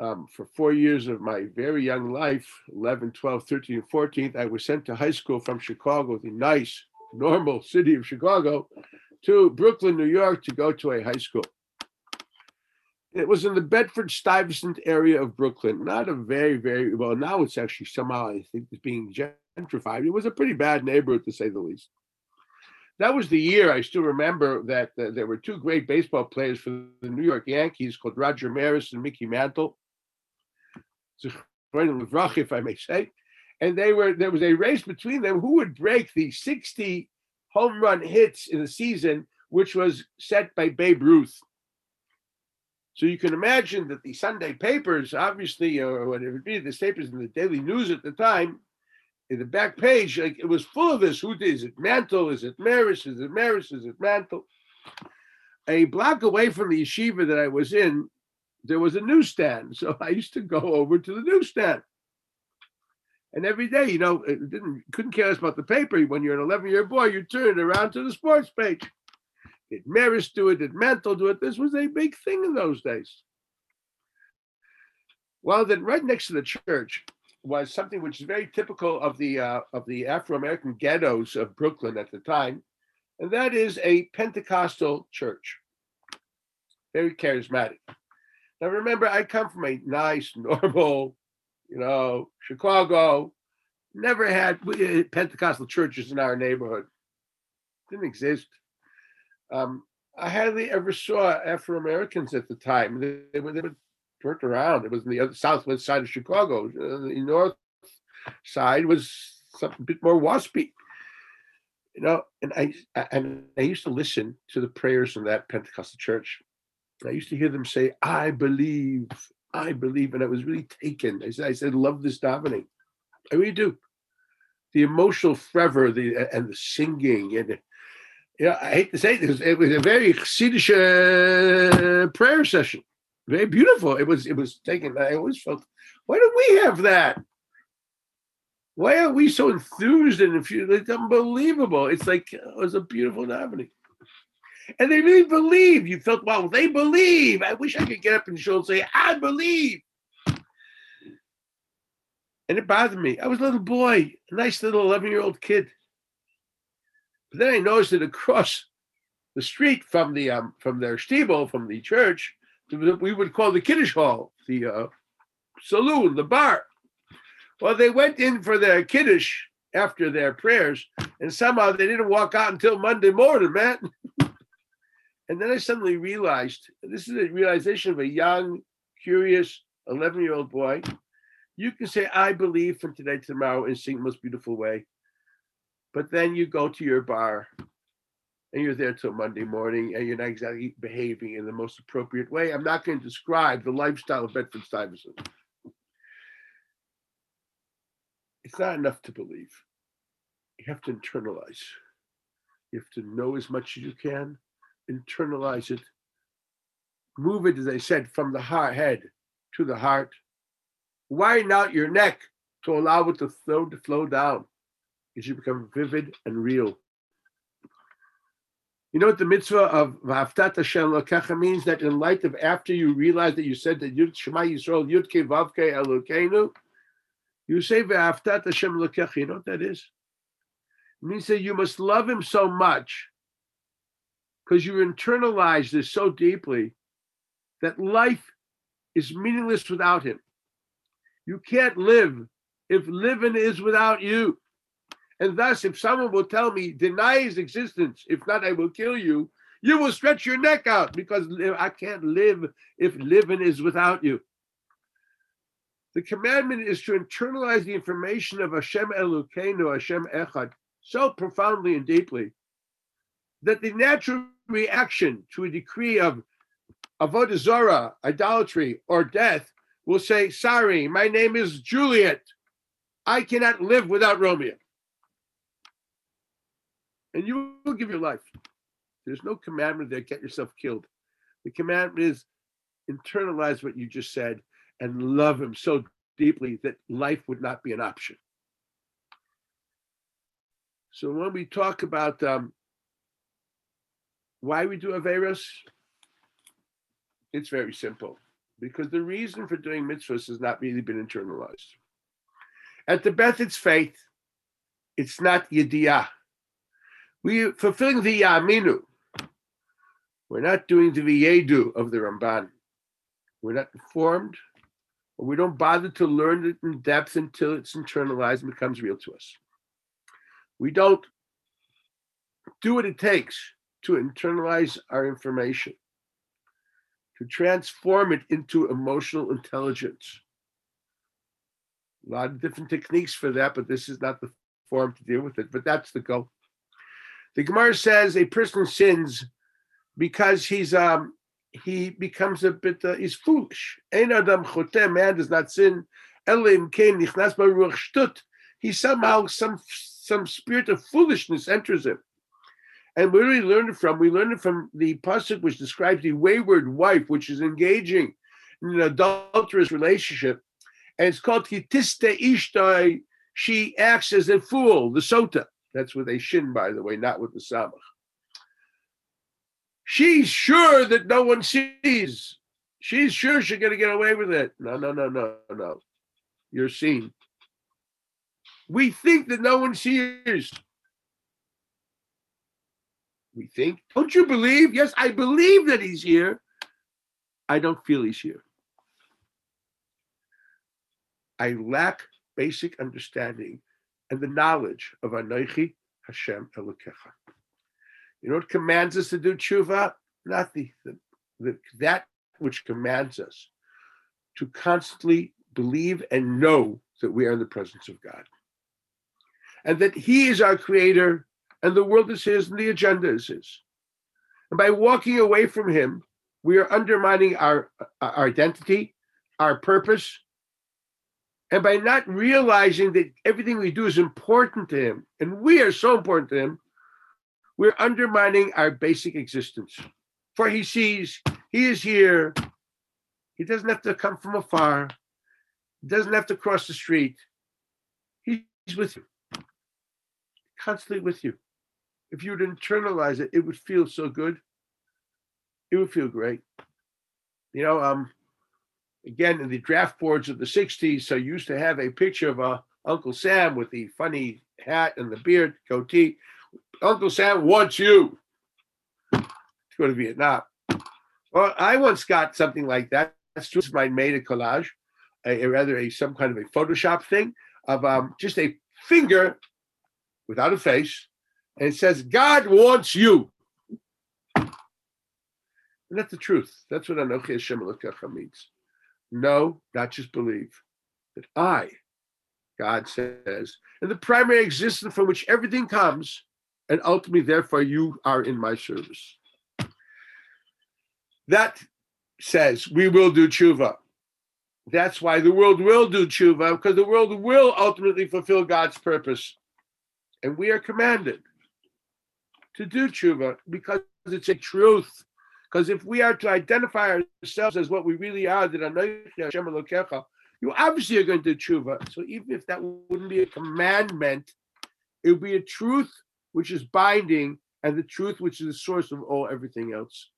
um, for four years of my very young life 11 12 13 and 14 i was sent to high school from chicago the nice normal city of chicago to brooklyn new york to go to a high school. It was in the bedford stuyvesant area of brooklyn not a very very well now it's actually somehow i think it's being gentrified. It was a pretty bad neighborhood to say the least that was the year I still remember that uh, there were two great baseball players for the New York Yankees called Roger Maris and Mickey Mantle if I may say. And they were there was a race between them who would break the 60 home run hits in a season, which was set by Babe Ruth. So you can imagine that the Sunday papers, obviously, or whatever it be, the papers in the Daily News at the time, in the back page, like it was full of this. Who is it? Mantle? Is it Maris? Is it Maris? Is it Mantle? A block away from the yeshiva that I was in, there was a newsstand. (laughs) So I used to go over to the newsstand. And every day, you know, it didn't couldn't care less about the paper. When you're an 11 year boy, you turn around to the sports page. Did Maris do it? Did Mantle do it? This was a big thing in those days. Well, then, right next to the church was something which is very typical of the uh, of the Afro American ghettos of Brooklyn at the time, and that is a Pentecostal church. Very charismatic. Now remember, I come from a nice, (laughs) normal, you know, Chicago. Never had Pentecostal churches in our neighborhood. Didn't exist. Um, I hardly ever saw Afro Americans at the time. They, they, were, they were turned around. It was on the southwest side of Chicago. Uh, the north side was something a bit more waspy. You know, and I and I used to listen to the prayers in that Pentecostal church I used to hear them say, I believe, I believe. And I was really taken. I said, I said, love this davening. I really do. The emotional fervor, the and the singing, and you know, I hate to say this, it was a very Chassidish uh, prayer session. Very beautiful. It was. It was taken. I always felt, why don't we have that? Why are we so enthused and infused? It's unbelievable. It's like it was a beautiful davening and they really believe. You felt, well, they believe. I wish I could get up and show and say, I believe. And it bothered me. I was a little boy, a nice little 11 year old kid. But then I noticed that across the street from the um, from their steeple, from the church, we would call the Kiddush Hall, the uh, saloon, the bar. Well, they went in for their Kiddush after their prayers, and somehow they didn't walk out until Monday morning, man. (laughs) And then I suddenly realized this is a realization of a young, curious 11 year old boy. You can say, I believe from today to tomorrow and sing the most beautiful way. But then you go to your bar and you're there till Monday morning and you're not exactly behaving in the most appropriate way. I'm not going to describe the lifestyle of Bedford Stuyvesant. it's not enough to believe. You have to internalize. You have to know as much as you can, internalize it, move it, as I said, from the head to the heart. Widen out your neck to allow it to flow to flow down. It should become vivid and real. You know what the mitzvah of V'aftat Hashem Lokecha means? That in light of after you realize that you said that Yud Shema Yisrael Yud Ke Vav Ke Elokeinu, you say V'aftat Hashem Lokecha. You know what that is? It means that you must love Him so much because you internalize this so deeply that life is meaningless without Him. You can't live if living is without you. And thus, if someone will tell me, deny his existence, if not, I will kill you, you will stretch your neck out because I can't live if living is without you. The commandment is to internalize the information of Hashem Elokeinu, Hashem Echad, so profoundly and deeply that the natural reaction to a decree of avodah zarah, idolatry, or death will say, "Sorry, my name is Juliet. I cannot live without Romeo. And you will give your life. There's no commandment there, get yourself killed. The commandment is internalize what you just said and love him so deeply that life would not be an option. So when we talk about um, why we do Averos, it's very simple. Because the reason for doing mitzvahs has not really been internalized. At the best, it's faith. It's not yediyah. We fulfilling the yaminu. We're not doing the viyedu of the Ramban. We're not informed, or we don't bother to learn it in depth until it's internalized and becomes real to us. We don't do what it takes to internalize our information, to transform it into emotional intelligence. A lot of different techniques for that, but this is not the form to deal with it. But that's the goal. The Gemara says a person sins because he's um he becomes a bit uh, he's foolish. Ein adam chotem, man does not sin. Elim came nichnas baruch shtut. He somehow some some spirit of foolishness enters him. And where do we learn it from? We learn it from the pasuk which describes the wayward wife, which is engaging in an adulterous relationship and it's called Kitiste Ishtai. She acts as a fool, the sota. That's with a shin, by the way, not with the samach. She's sure that no one sees. She's sure she's going to get away with it. No, no, no, no, no. You're seen. We think that no one sees. We think. Don't you believe? Yes, I believe that he's here. I don't feel he's here. I lack basic understanding and the knowledge of Anoichi Hashem Elokecha. You know what commands us to do tshuva? Not the, the, the that which commands us to constantly believe and know that we are in the presence of God. And that He is our creator and the world is His and the agenda is His. And by walking away from Him, we are undermining our, our identity, our purpose, and by not realizing that everything we do is important to him, and we are so important to him, we're undermining our basic existence. For he sees, he is here. He doesn't have to come from afar. He doesn't have to cross the street. He's with you, constantly with you. If you would internalize it, it would feel so good. It would feel great. You know, um, again in the draft boards of the 60s so used to have a picture of uh, uncle sam with the funny hat and the beard goatee uncle sam wants you to go to vietnam well i once got something like that that's just my made a collage a, a, rather a some kind of a photoshop thing of um, just a finger without a face and it says god wants you and that's the truth. That's what Anochi Hashem means. No, not just believe. That I, God says, and the primary existence from which everything comes, and ultimately, therefore, you are in my service. That says we will do tshuva. That's why the world will do tshuva, because the world will ultimately fulfill God's purpose. And we are commanded to do tshuva because it's a truth. Because if we are to identify ourselves as what we really are, that you obviously are going to do tshuva. So even if that wouldn't be a commandment, it would be a truth which is binding and the truth which is the source of all everything else.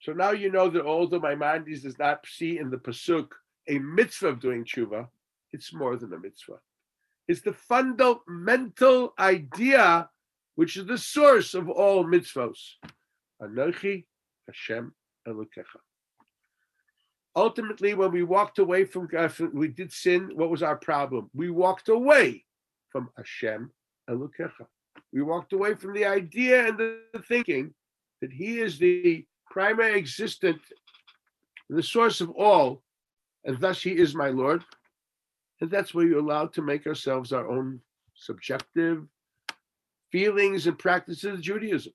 So now you know that although Maimonides does not see in the pasuk a mitzvah of doing tshuva, it's more than a mitzvah. It's the fundamental idea which is the source of all mitzvos. Anochi Hashem Elokecha. Ultimately, when we walked away from uh, God, we did sin. What was our problem? We walked away from Hashem Elokecha. We walked away from the idea and the thinking that He is the primary existent, the source of all, and thus he is my Lord. And that's where you're allowed to make ourselves our own subjective feelings and practices of Judaism.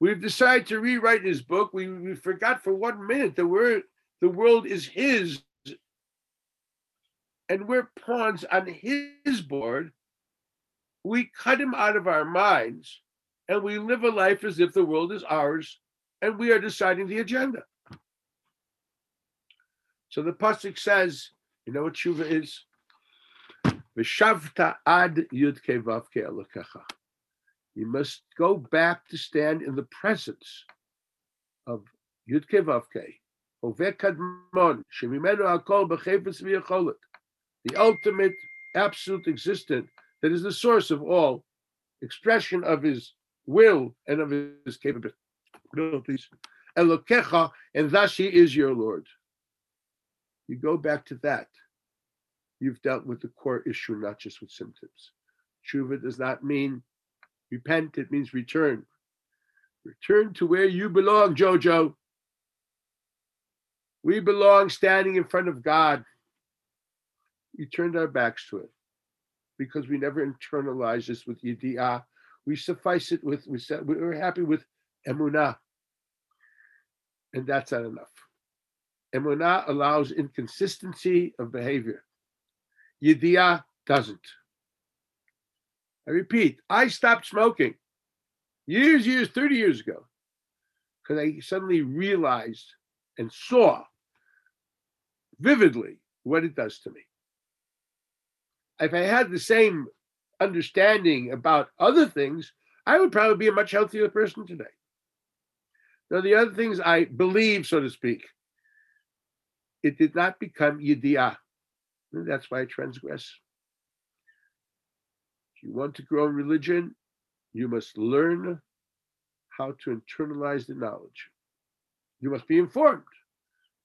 We've decided to rewrite his book. We, we forgot for one minute that we're, the world is his and we're pawns on his board. We cut him out of our minds and we live a life as if the world is ours and we are deciding the agenda. So the pasuk says, you know what tshuva is? V'shavta ad. You must go back to stand in the presence of yudke vavke, the ultimate, absolute existent that is the source of all expression of his will and of his capabilities. Elokecha, and thus he is your Lord. You go back to that. You've dealt with the core issue, not just with symptoms. Tshuva does not mean repent, it means return. Return to where you belong, Jojo. We belong standing in front of God. We turned our backs to it because we never internalized this with yidiyah. We suffice it with, we said, we were happy with emunah and that's not enough. Emunah allows inconsistency of behavior. Yediyah doesn't. I repeat, I stopped smoking years, years, 30 years ago, because I suddenly realized and saw vividly what it does to me. If I had the same understanding about other things, I would probably be a much healthier person today. Now, the other things I believe, so to speak, it did not become yidiyah. That's why I transgress. If you want to grow in religion, you must learn how to internalize the knowledge. You must be informed.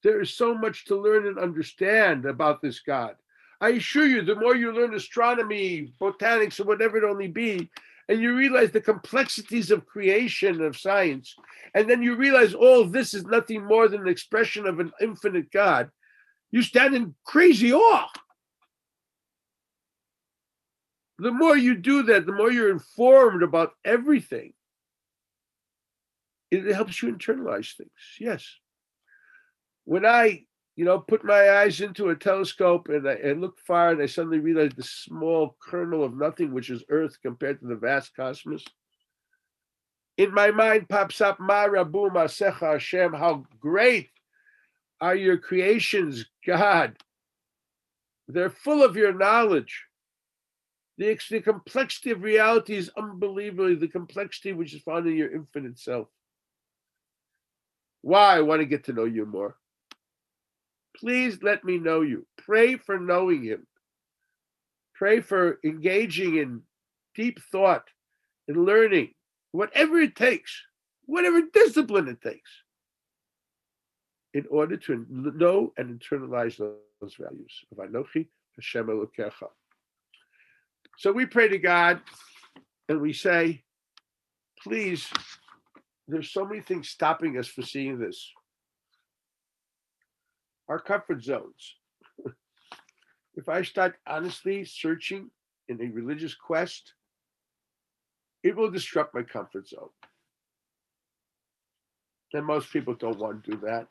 There is so much to learn and understand about this God. I assure you, the more you learn astronomy, botanics, or whatever it only be, and you realize the complexities of creation of science, and then you realize all this is nothing more than an expression of an infinite God, you stand in crazy awe. The more you do that, the more you're informed about everything. It helps you internalize things. Yes. When I you know, put my eyes into a telescope and I and look far and I suddenly realize the small kernel of nothing, which is Earth compared to the vast cosmos. In my mind pops up Ma Rabu Masecha Hashem, how great are your creations, God. They're full of your knowledge. The, the complexity of reality is unbelievably the complexity which is found in your infinite self. Why? I want to get to know you more. Please let me know you. Pray for knowing him. Pray for engaging in deep thought and learning, whatever it takes, whatever discipline it takes, in order to know and internalize those values of Anochi Hashem Elokecha. So we pray to God and we say, please, there's so many things stopping us from seeing this our comfort zones. (laughs) if I start honestly searching in a religious quest, it will disrupt my comfort zone. And most people don't want to do that.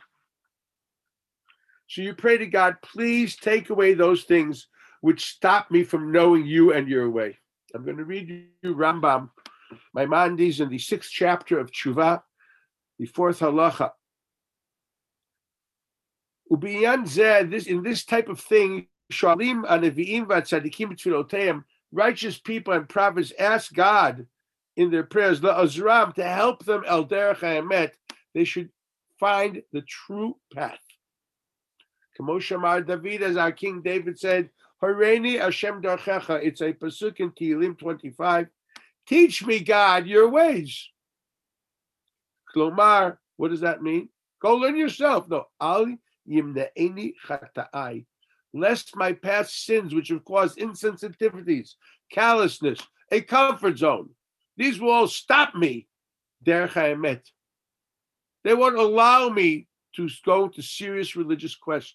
So you pray to God, please take away those things which stop me from knowing you and your way. I'm going to read you Rambam, Maimonides in the sixth chapter of Tshuva, the fourth halacha. Ubiyan this in this type of thing, shalim aneviim v'tzadikim tfiloteim, righteous people and prophets ask God in their prayers, la'azram, to help them el derech They should find the true path. Kamoshamar David, as our King David said, Hareni Hashem Darchecha. It's a pasuk in Tehillim 25. Teach me, God, your ways. Klomar, what does that mean? Go learn yourself. No, Ali yimne'eni chata'ai. Lest my past sins, which have caused insensitivities, callousness, a comfort zone, these will all stop me. Derech They won't allow me to go to serious religious quest.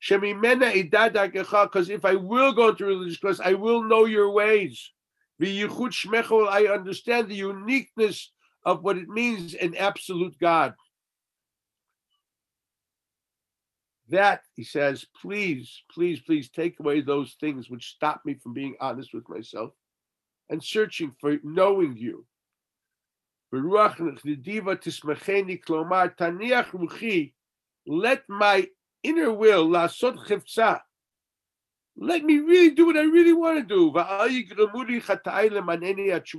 Because if I will go to religious quest, I will know your ways. I understand the uniqueness of what it means an absolute God. That, he says, please, please, please take away those things which stop me from being honest with myself and searching for knowing you. Let my inner will, lasot chivtza. Let me really do what I really want to do.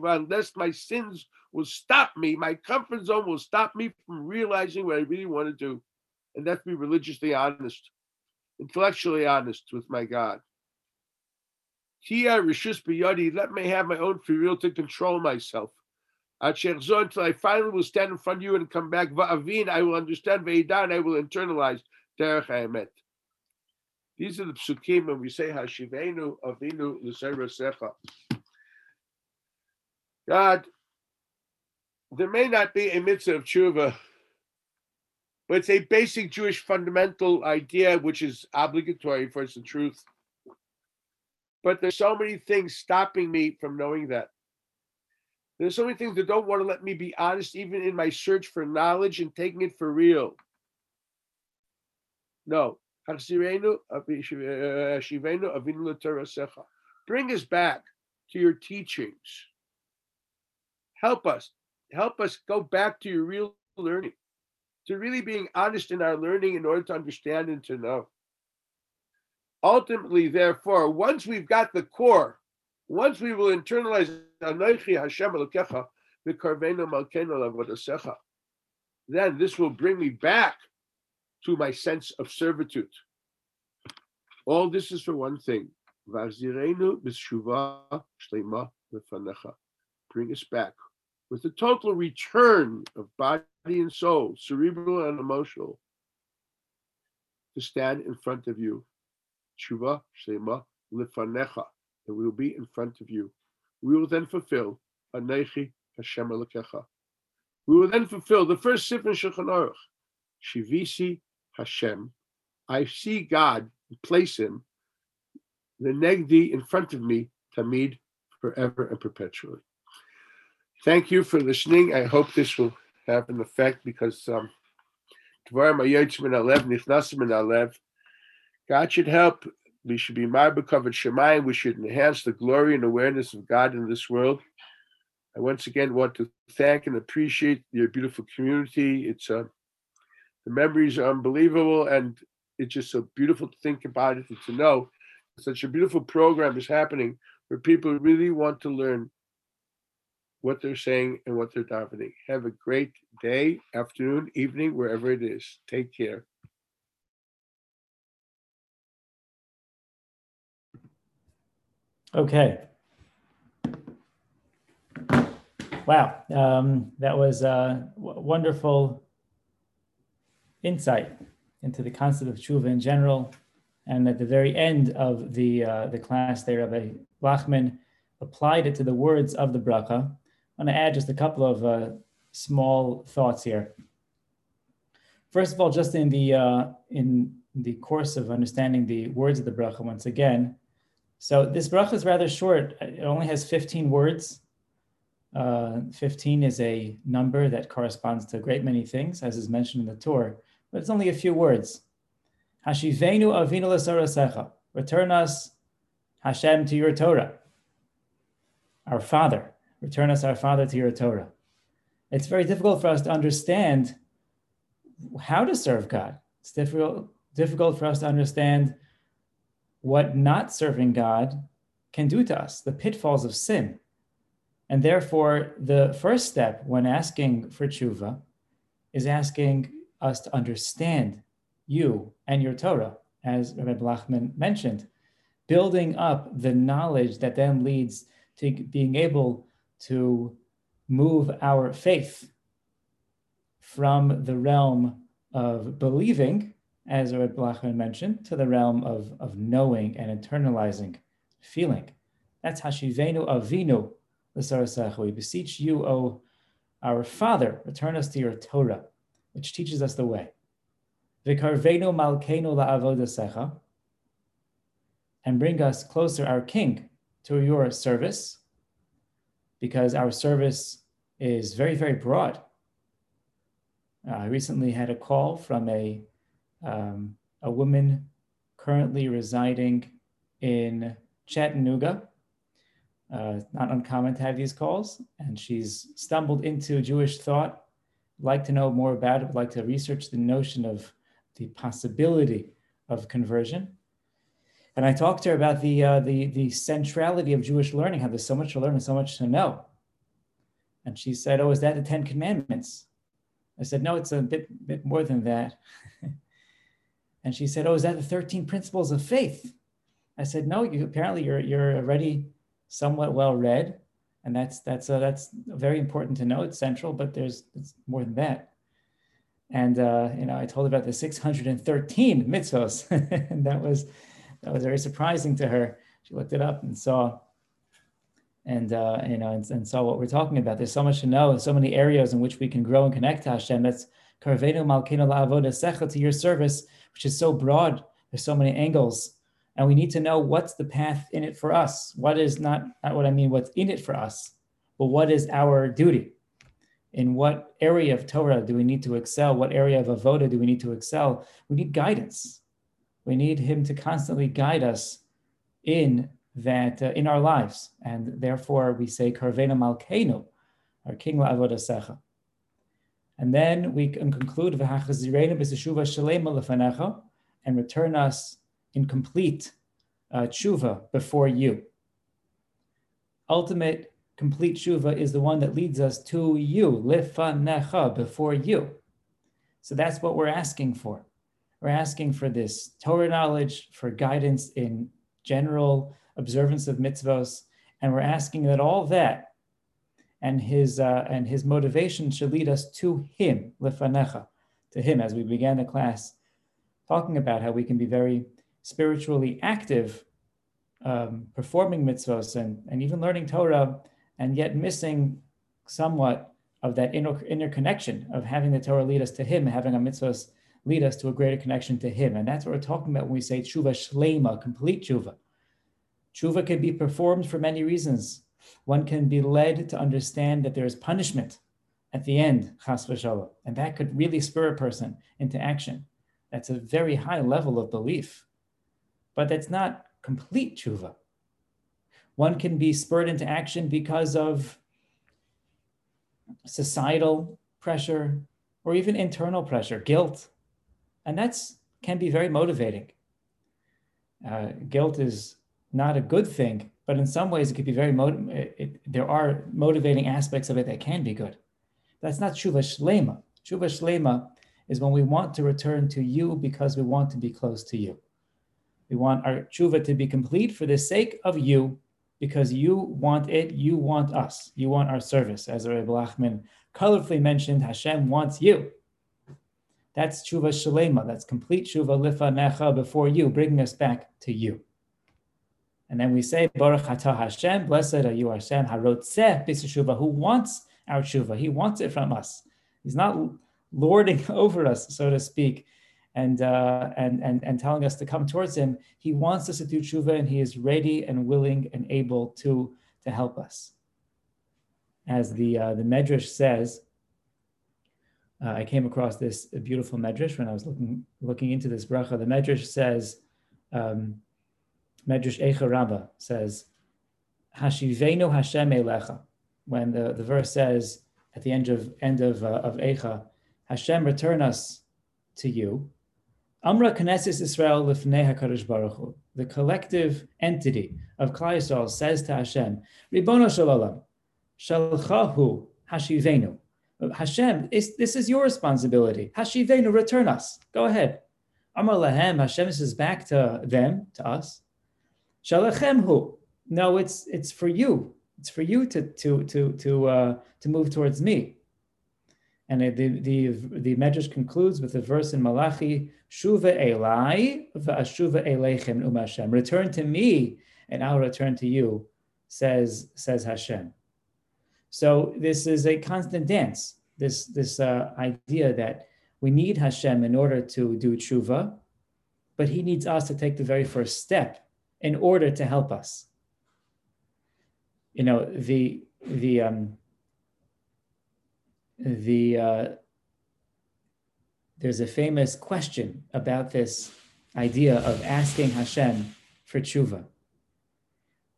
Unless my sins will stop me, my comfort zone will stop me from realizing what I really want to do. And that's be religiously honest, intellectually honest with my God. Tia Rishus let me have my own free will to control myself. Until I finally will stand in front of you and come back. Va'avin, I will understand. Ve'idan, I will internalize. Derech Haemet. These are the psukim when we say Hashivenu Avinu Secha. God, there may not be a mitzvah of tshuva, but it's a basic Jewish fundamental idea which is obligatory for it's truth. But there's so many things stopping me from knowing that. There's so many things that don't want to let me be honest, even in my search for knowledge and taking it for real. No. Bring us back to your teachings. Help us. Help us go back to your real learning, to really being honest in our learning in order to understand and to know. Ultimately, therefore, once we've got the core, once we will internalize then this will bring me back to my sense of servitude. All this is for one thing. Bring us back with a total return of body and soul, cerebral and emotional, to stand in front of you. Tshuva Shlema Lifanecha, that will be in front of you. We will then fulfill Anechi Hashem Elokecha. We will then fulfill the first sif in Shulchan Aruch, Shivisi Hashem. I see God place him, the Negdi in front of me, Tamid, forever and perpetually. Thank you for listening. I hope this will have an effect because um, God should help. We should be Marbakov Shemayim. We should enhance the glory and awareness of God in this world. I once again want to thank and appreciate your beautiful community. It's a uh, the memories are unbelievable, and it's just so beautiful to think about it and to know such a beautiful program is happening where people really want to learn what they're saying and what they're davening. Have a great day, afternoon, evening, wherever it is. Take care. Okay. Wow, um, that was a wonderful insight into the concept of tshuva in general. And at the very end of the, uh, the class there, Rabbi Lachman applied it to the words of the bracha. I'm going to add just a couple of uh, small thoughts here. First of all, just in the, uh, in the course of understanding the words of the bracha once again, so this bracha is rather short. It only has 15 words. Uh, 15 is a number that corresponds to a great many things, as is mentioned in the Torah but it's only a few words. Hashivenu avinu l'sarasecha. Return us, Hashem, to your Torah. Our Father. Return us, our Father, to your Torah. It's very difficult for us to understand how to serve God. It's difficult, difficult for us to understand what not serving God can do to us, the pitfalls of sin. And therefore, the first step when asking for tshuva is asking us to understand you and your Torah, as Rabbi Blachman mentioned, building up the knowledge that then leads to being able to move our faith from the realm of believing, as Rabbi Blachman mentioned, to the realm of, of knowing and internalizing, feeling. That's Hashivenu Avinu L'Sarasecha. We beseech you, O our Father, return us to your Torah, which teaches us the way. V'karvenu malkeinu la'avodasecha, and bring us closer, our King, to your service, because our service is very, very broad. Uh, I recently had a call from a, um, a woman currently residing in Chattanooga. Uh, not uncommon to have these calls, and she's stumbled into Jewish thought, like to know more about it, would like to research the notion of the possibility of conversion. And I talked to her about the, uh, the, the centrality of Jewish learning, how there's so much to learn and so much to know. And she said, Oh, is that the Ten Commandments? I said, No, it's a bit, bit more than that. (laughs) and she said, Oh, is that the 13 principles of faith? I said, No, you, apparently you're, you're already somewhat well read. And that's, that's, uh, that's very important to know. It's central, but there's it's more than that. And uh, you know, I told about the 613 mitzvos, (laughs) and that was that was very surprising to her. She looked it up and saw, and uh, you know, and, and, saw what we're talking about. There's so much to know, and so many areas in which we can grow and connect to Hashem. That's karvenu malkenu la'avoda secha to your service, which is so broad. There's so many angles, and we need to know what's the path in it for us. What is not, not what I mean, what's in it for us, but what is our duty in what area of Torah do we need to excel? What area of Avoda do we need to excel? We need guidance. We need Him to constantly guide us in that uh, in our lives, and therefore we say Karvena Malkeinu, our King La'avoda Secha. And then we can conclude and return us in complete uh, tshuva before you. Ultimate complete tshuva is the one that leads us to you, lifanecha, before you. So that's what we're asking for. We're asking for this Torah knowledge, for guidance in general observance of mitzvos, and we're asking that all that and his uh, and his motivation should lead us to him, lifanecha, to him, as we began the class talking about how we can be very spiritually active, um, performing mitzvos and, and even learning Torah and yet missing somewhat of that inner, inner connection of having the Torah lead us to Him, having our mitzvahs lead us to a greater connection to Him. And that's what we're talking about when we say tshuva shlema, complete tshuva. Tshuva can be performed for many reasons. One can be led to understand that there is punishment at the end, chas v'shalom, and that could really spur a person into action. That's a very high level of belief, but that's not complete tshuva. One can be spurred into action because of societal pressure or even internal pressure, guilt. And that's can be very motivating. Uh, guilt is not a good thing, but in some ways it could be very motivating. There are motivating aspects of it that can be good. That's not tshuva shlema. Tshuva shlema is when we want to return to you because we want to be close to you. We want our tshuva to be complete for the sake of you because you want it, you want us, you want our service. As Rabbi Blachman colorfully mentioned, Hashem wants you. That's tshuva shalema, that's complete tshuva lifanecha before you, bringing us back to you. And then we say, Baruch atah Hashem, blessed are you Hashem, harotzeh b'seshuva, who wants our tshuva, he wants it from us. He's not lording (laughs) over us, so to speak and, uh, and, and, and telling us to come towards him. He wants us to do tshuva and he is ready and willing and able to, to help us. As the, uh, the Medrash says, uh, I came across this beautiful medrash when I was looking looking into this bracha. The medrash says, um, Medrash Eicha Rabbah says, Hashivenu Hashem Elecha. When the, the verse says at the end of end of uh, of Hashem return us to you. Amra Knesset Israel Lifnei Hakadosh Baruch Hu. The collective entity of Klal Yisrael says to Hashem, Ribono Shalom, Shalchahu Hashivenu. Hashem, this is your responsibility. Hashivenu, return us. Go ahead. Amar Lahem, Hashem says back to them, to us. Shalachemhu. No, it's it's for you. It's for you to to to to uh, to move towards me. And the the the Medrash concludes with a verse in Malachi: "Shuva Elai v'ashuva Eleichem u'Hashem." Return to me, and I'll return to you, says says Hashem. So this is a constant dance. This this uh, idea that we need Hashem in order to do tshuva, but He needs us to take the very first step in order to help us. You know the the um, the uh, there's a famous question about this idea of asking Hashem for tshuva.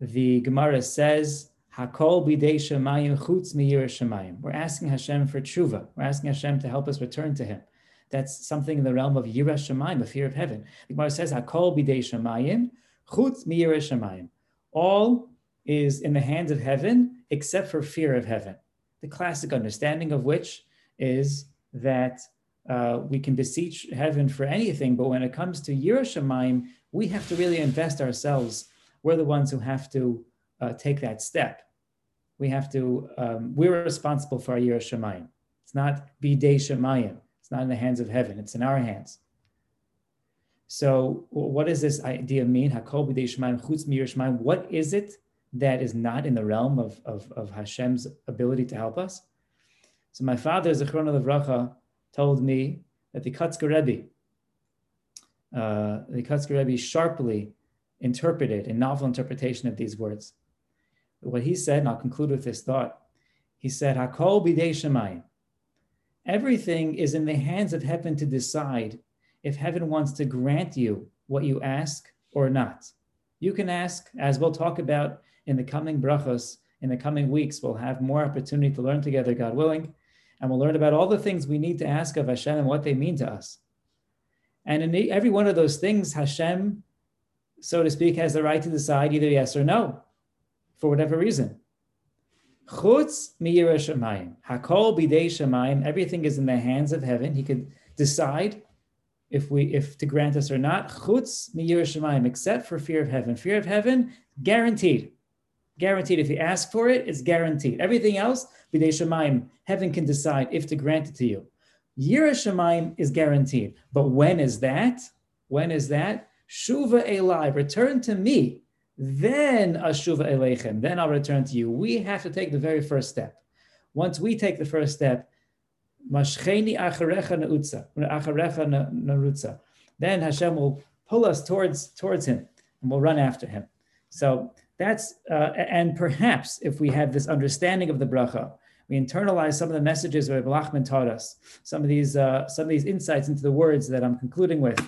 The Gemara says Hakol chutz shemayim. We're asking Hashem for tshuva. We're asking Hashem to help us return to Him. That's something in the realm of yira shemayim, a fear of heaven. The Gemara says Hakol bidei shemayim chutz shemayim. All is in the hands of heaven except for fear of heaven. The classic understanding of which is that uh, we can beseech heaven for anything, but when it comes to yira shemayim, we have to really invest ourselves. We're the ones who have to uh, take that step we have to, um, we're responsible for our Yira Shemayim. It's not Bidei Shemayim. It's not in the hands of heaven. It's in our hands. So what does this idea mean? Hakol Shemayim, Chutz Shemayim. What is it that is not in the realm of, of, of Hashem's ability to help us? So my father, Zichron Levracha, told me that the Kotzker Rebbe, uh, the Kotzker Rebbe sharply interpreted a novel interpretation of these words what he said, and I'll conclude with this thought. He said, Hakol bidei shemayim. Everything is in the hands of heaven to decide if heaven wants to grant you what you ask or not. You can ask, as we'll talk about in the coming brachos, in the coming weeks, we'll have more opportunity to learn together, God willing, and we'll learn about all the things we need to ask of Hashem and what they mean to us. And in every one of those things, Hashem, so to speak, has the right to decide either yes or no for whatever reason. Chutz miyira shemayim. Hakol bidei shemayim. Everything is in the hands of heaven. He could decide if we if to grant us or not. Chutz miyira shemayim, except for fear of heaven. Fear of heaven, guaranteed. Guaranteed. If you ask for it, it's guaranteed. Everything else, bidei shemayim, heaven can decide if to grant it to you. Yira shemayim is guaranteed. But when is that? When is that? Shuva elai, return to me then ashuva eleichem, then I'll return to you. We have to take the very first step. Once we take the first step, mashcheni acharecha nautza, acharecha narutza, then Hashem will pull us towards towards Him, and we'll run after Him. So that's uh, and perhaps if we have this understanding of the bracha, we internalize some of the messages that Lachman taught us, some of these uh, some of these insights into the words that I'm concluding with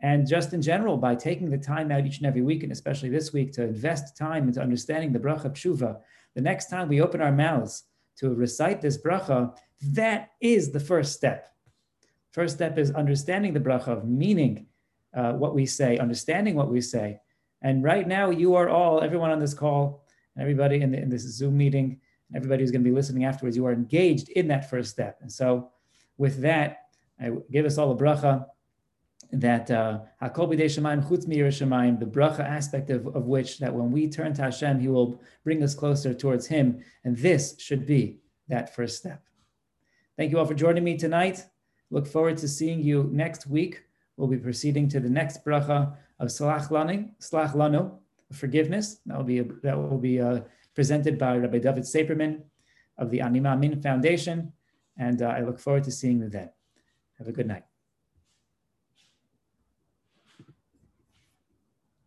and just in general, by taking the time out each and every week, and especially this week, to invest time into understanding the bracha tshuva, the next time we open our mouths to recite this bracha, that is the first step. First step is understanding the bracha, of meaning uh, what we say, understanding what we say. And right now, you are all, everyone on this call, everybody in, the, in this Zoom meeting, everybody who's going to be listening afterwards, you are engaged in that first step. And so, with that, I give us all a bracha that uh, the bracha aspect of, of which that when we turn to Hashem, He will bring us closer towards Him, and this should be that first step. Thank you all for joining me tonight. Look forward to seeing you next week. We'll be proceeding to the next bracha of Slach Lanu, forgiveness. That will be that will be uh, presented by Rabbi David Saperman of the Ani Maamin Foundation, and uh, I look forward to seeing you then. Have a good night.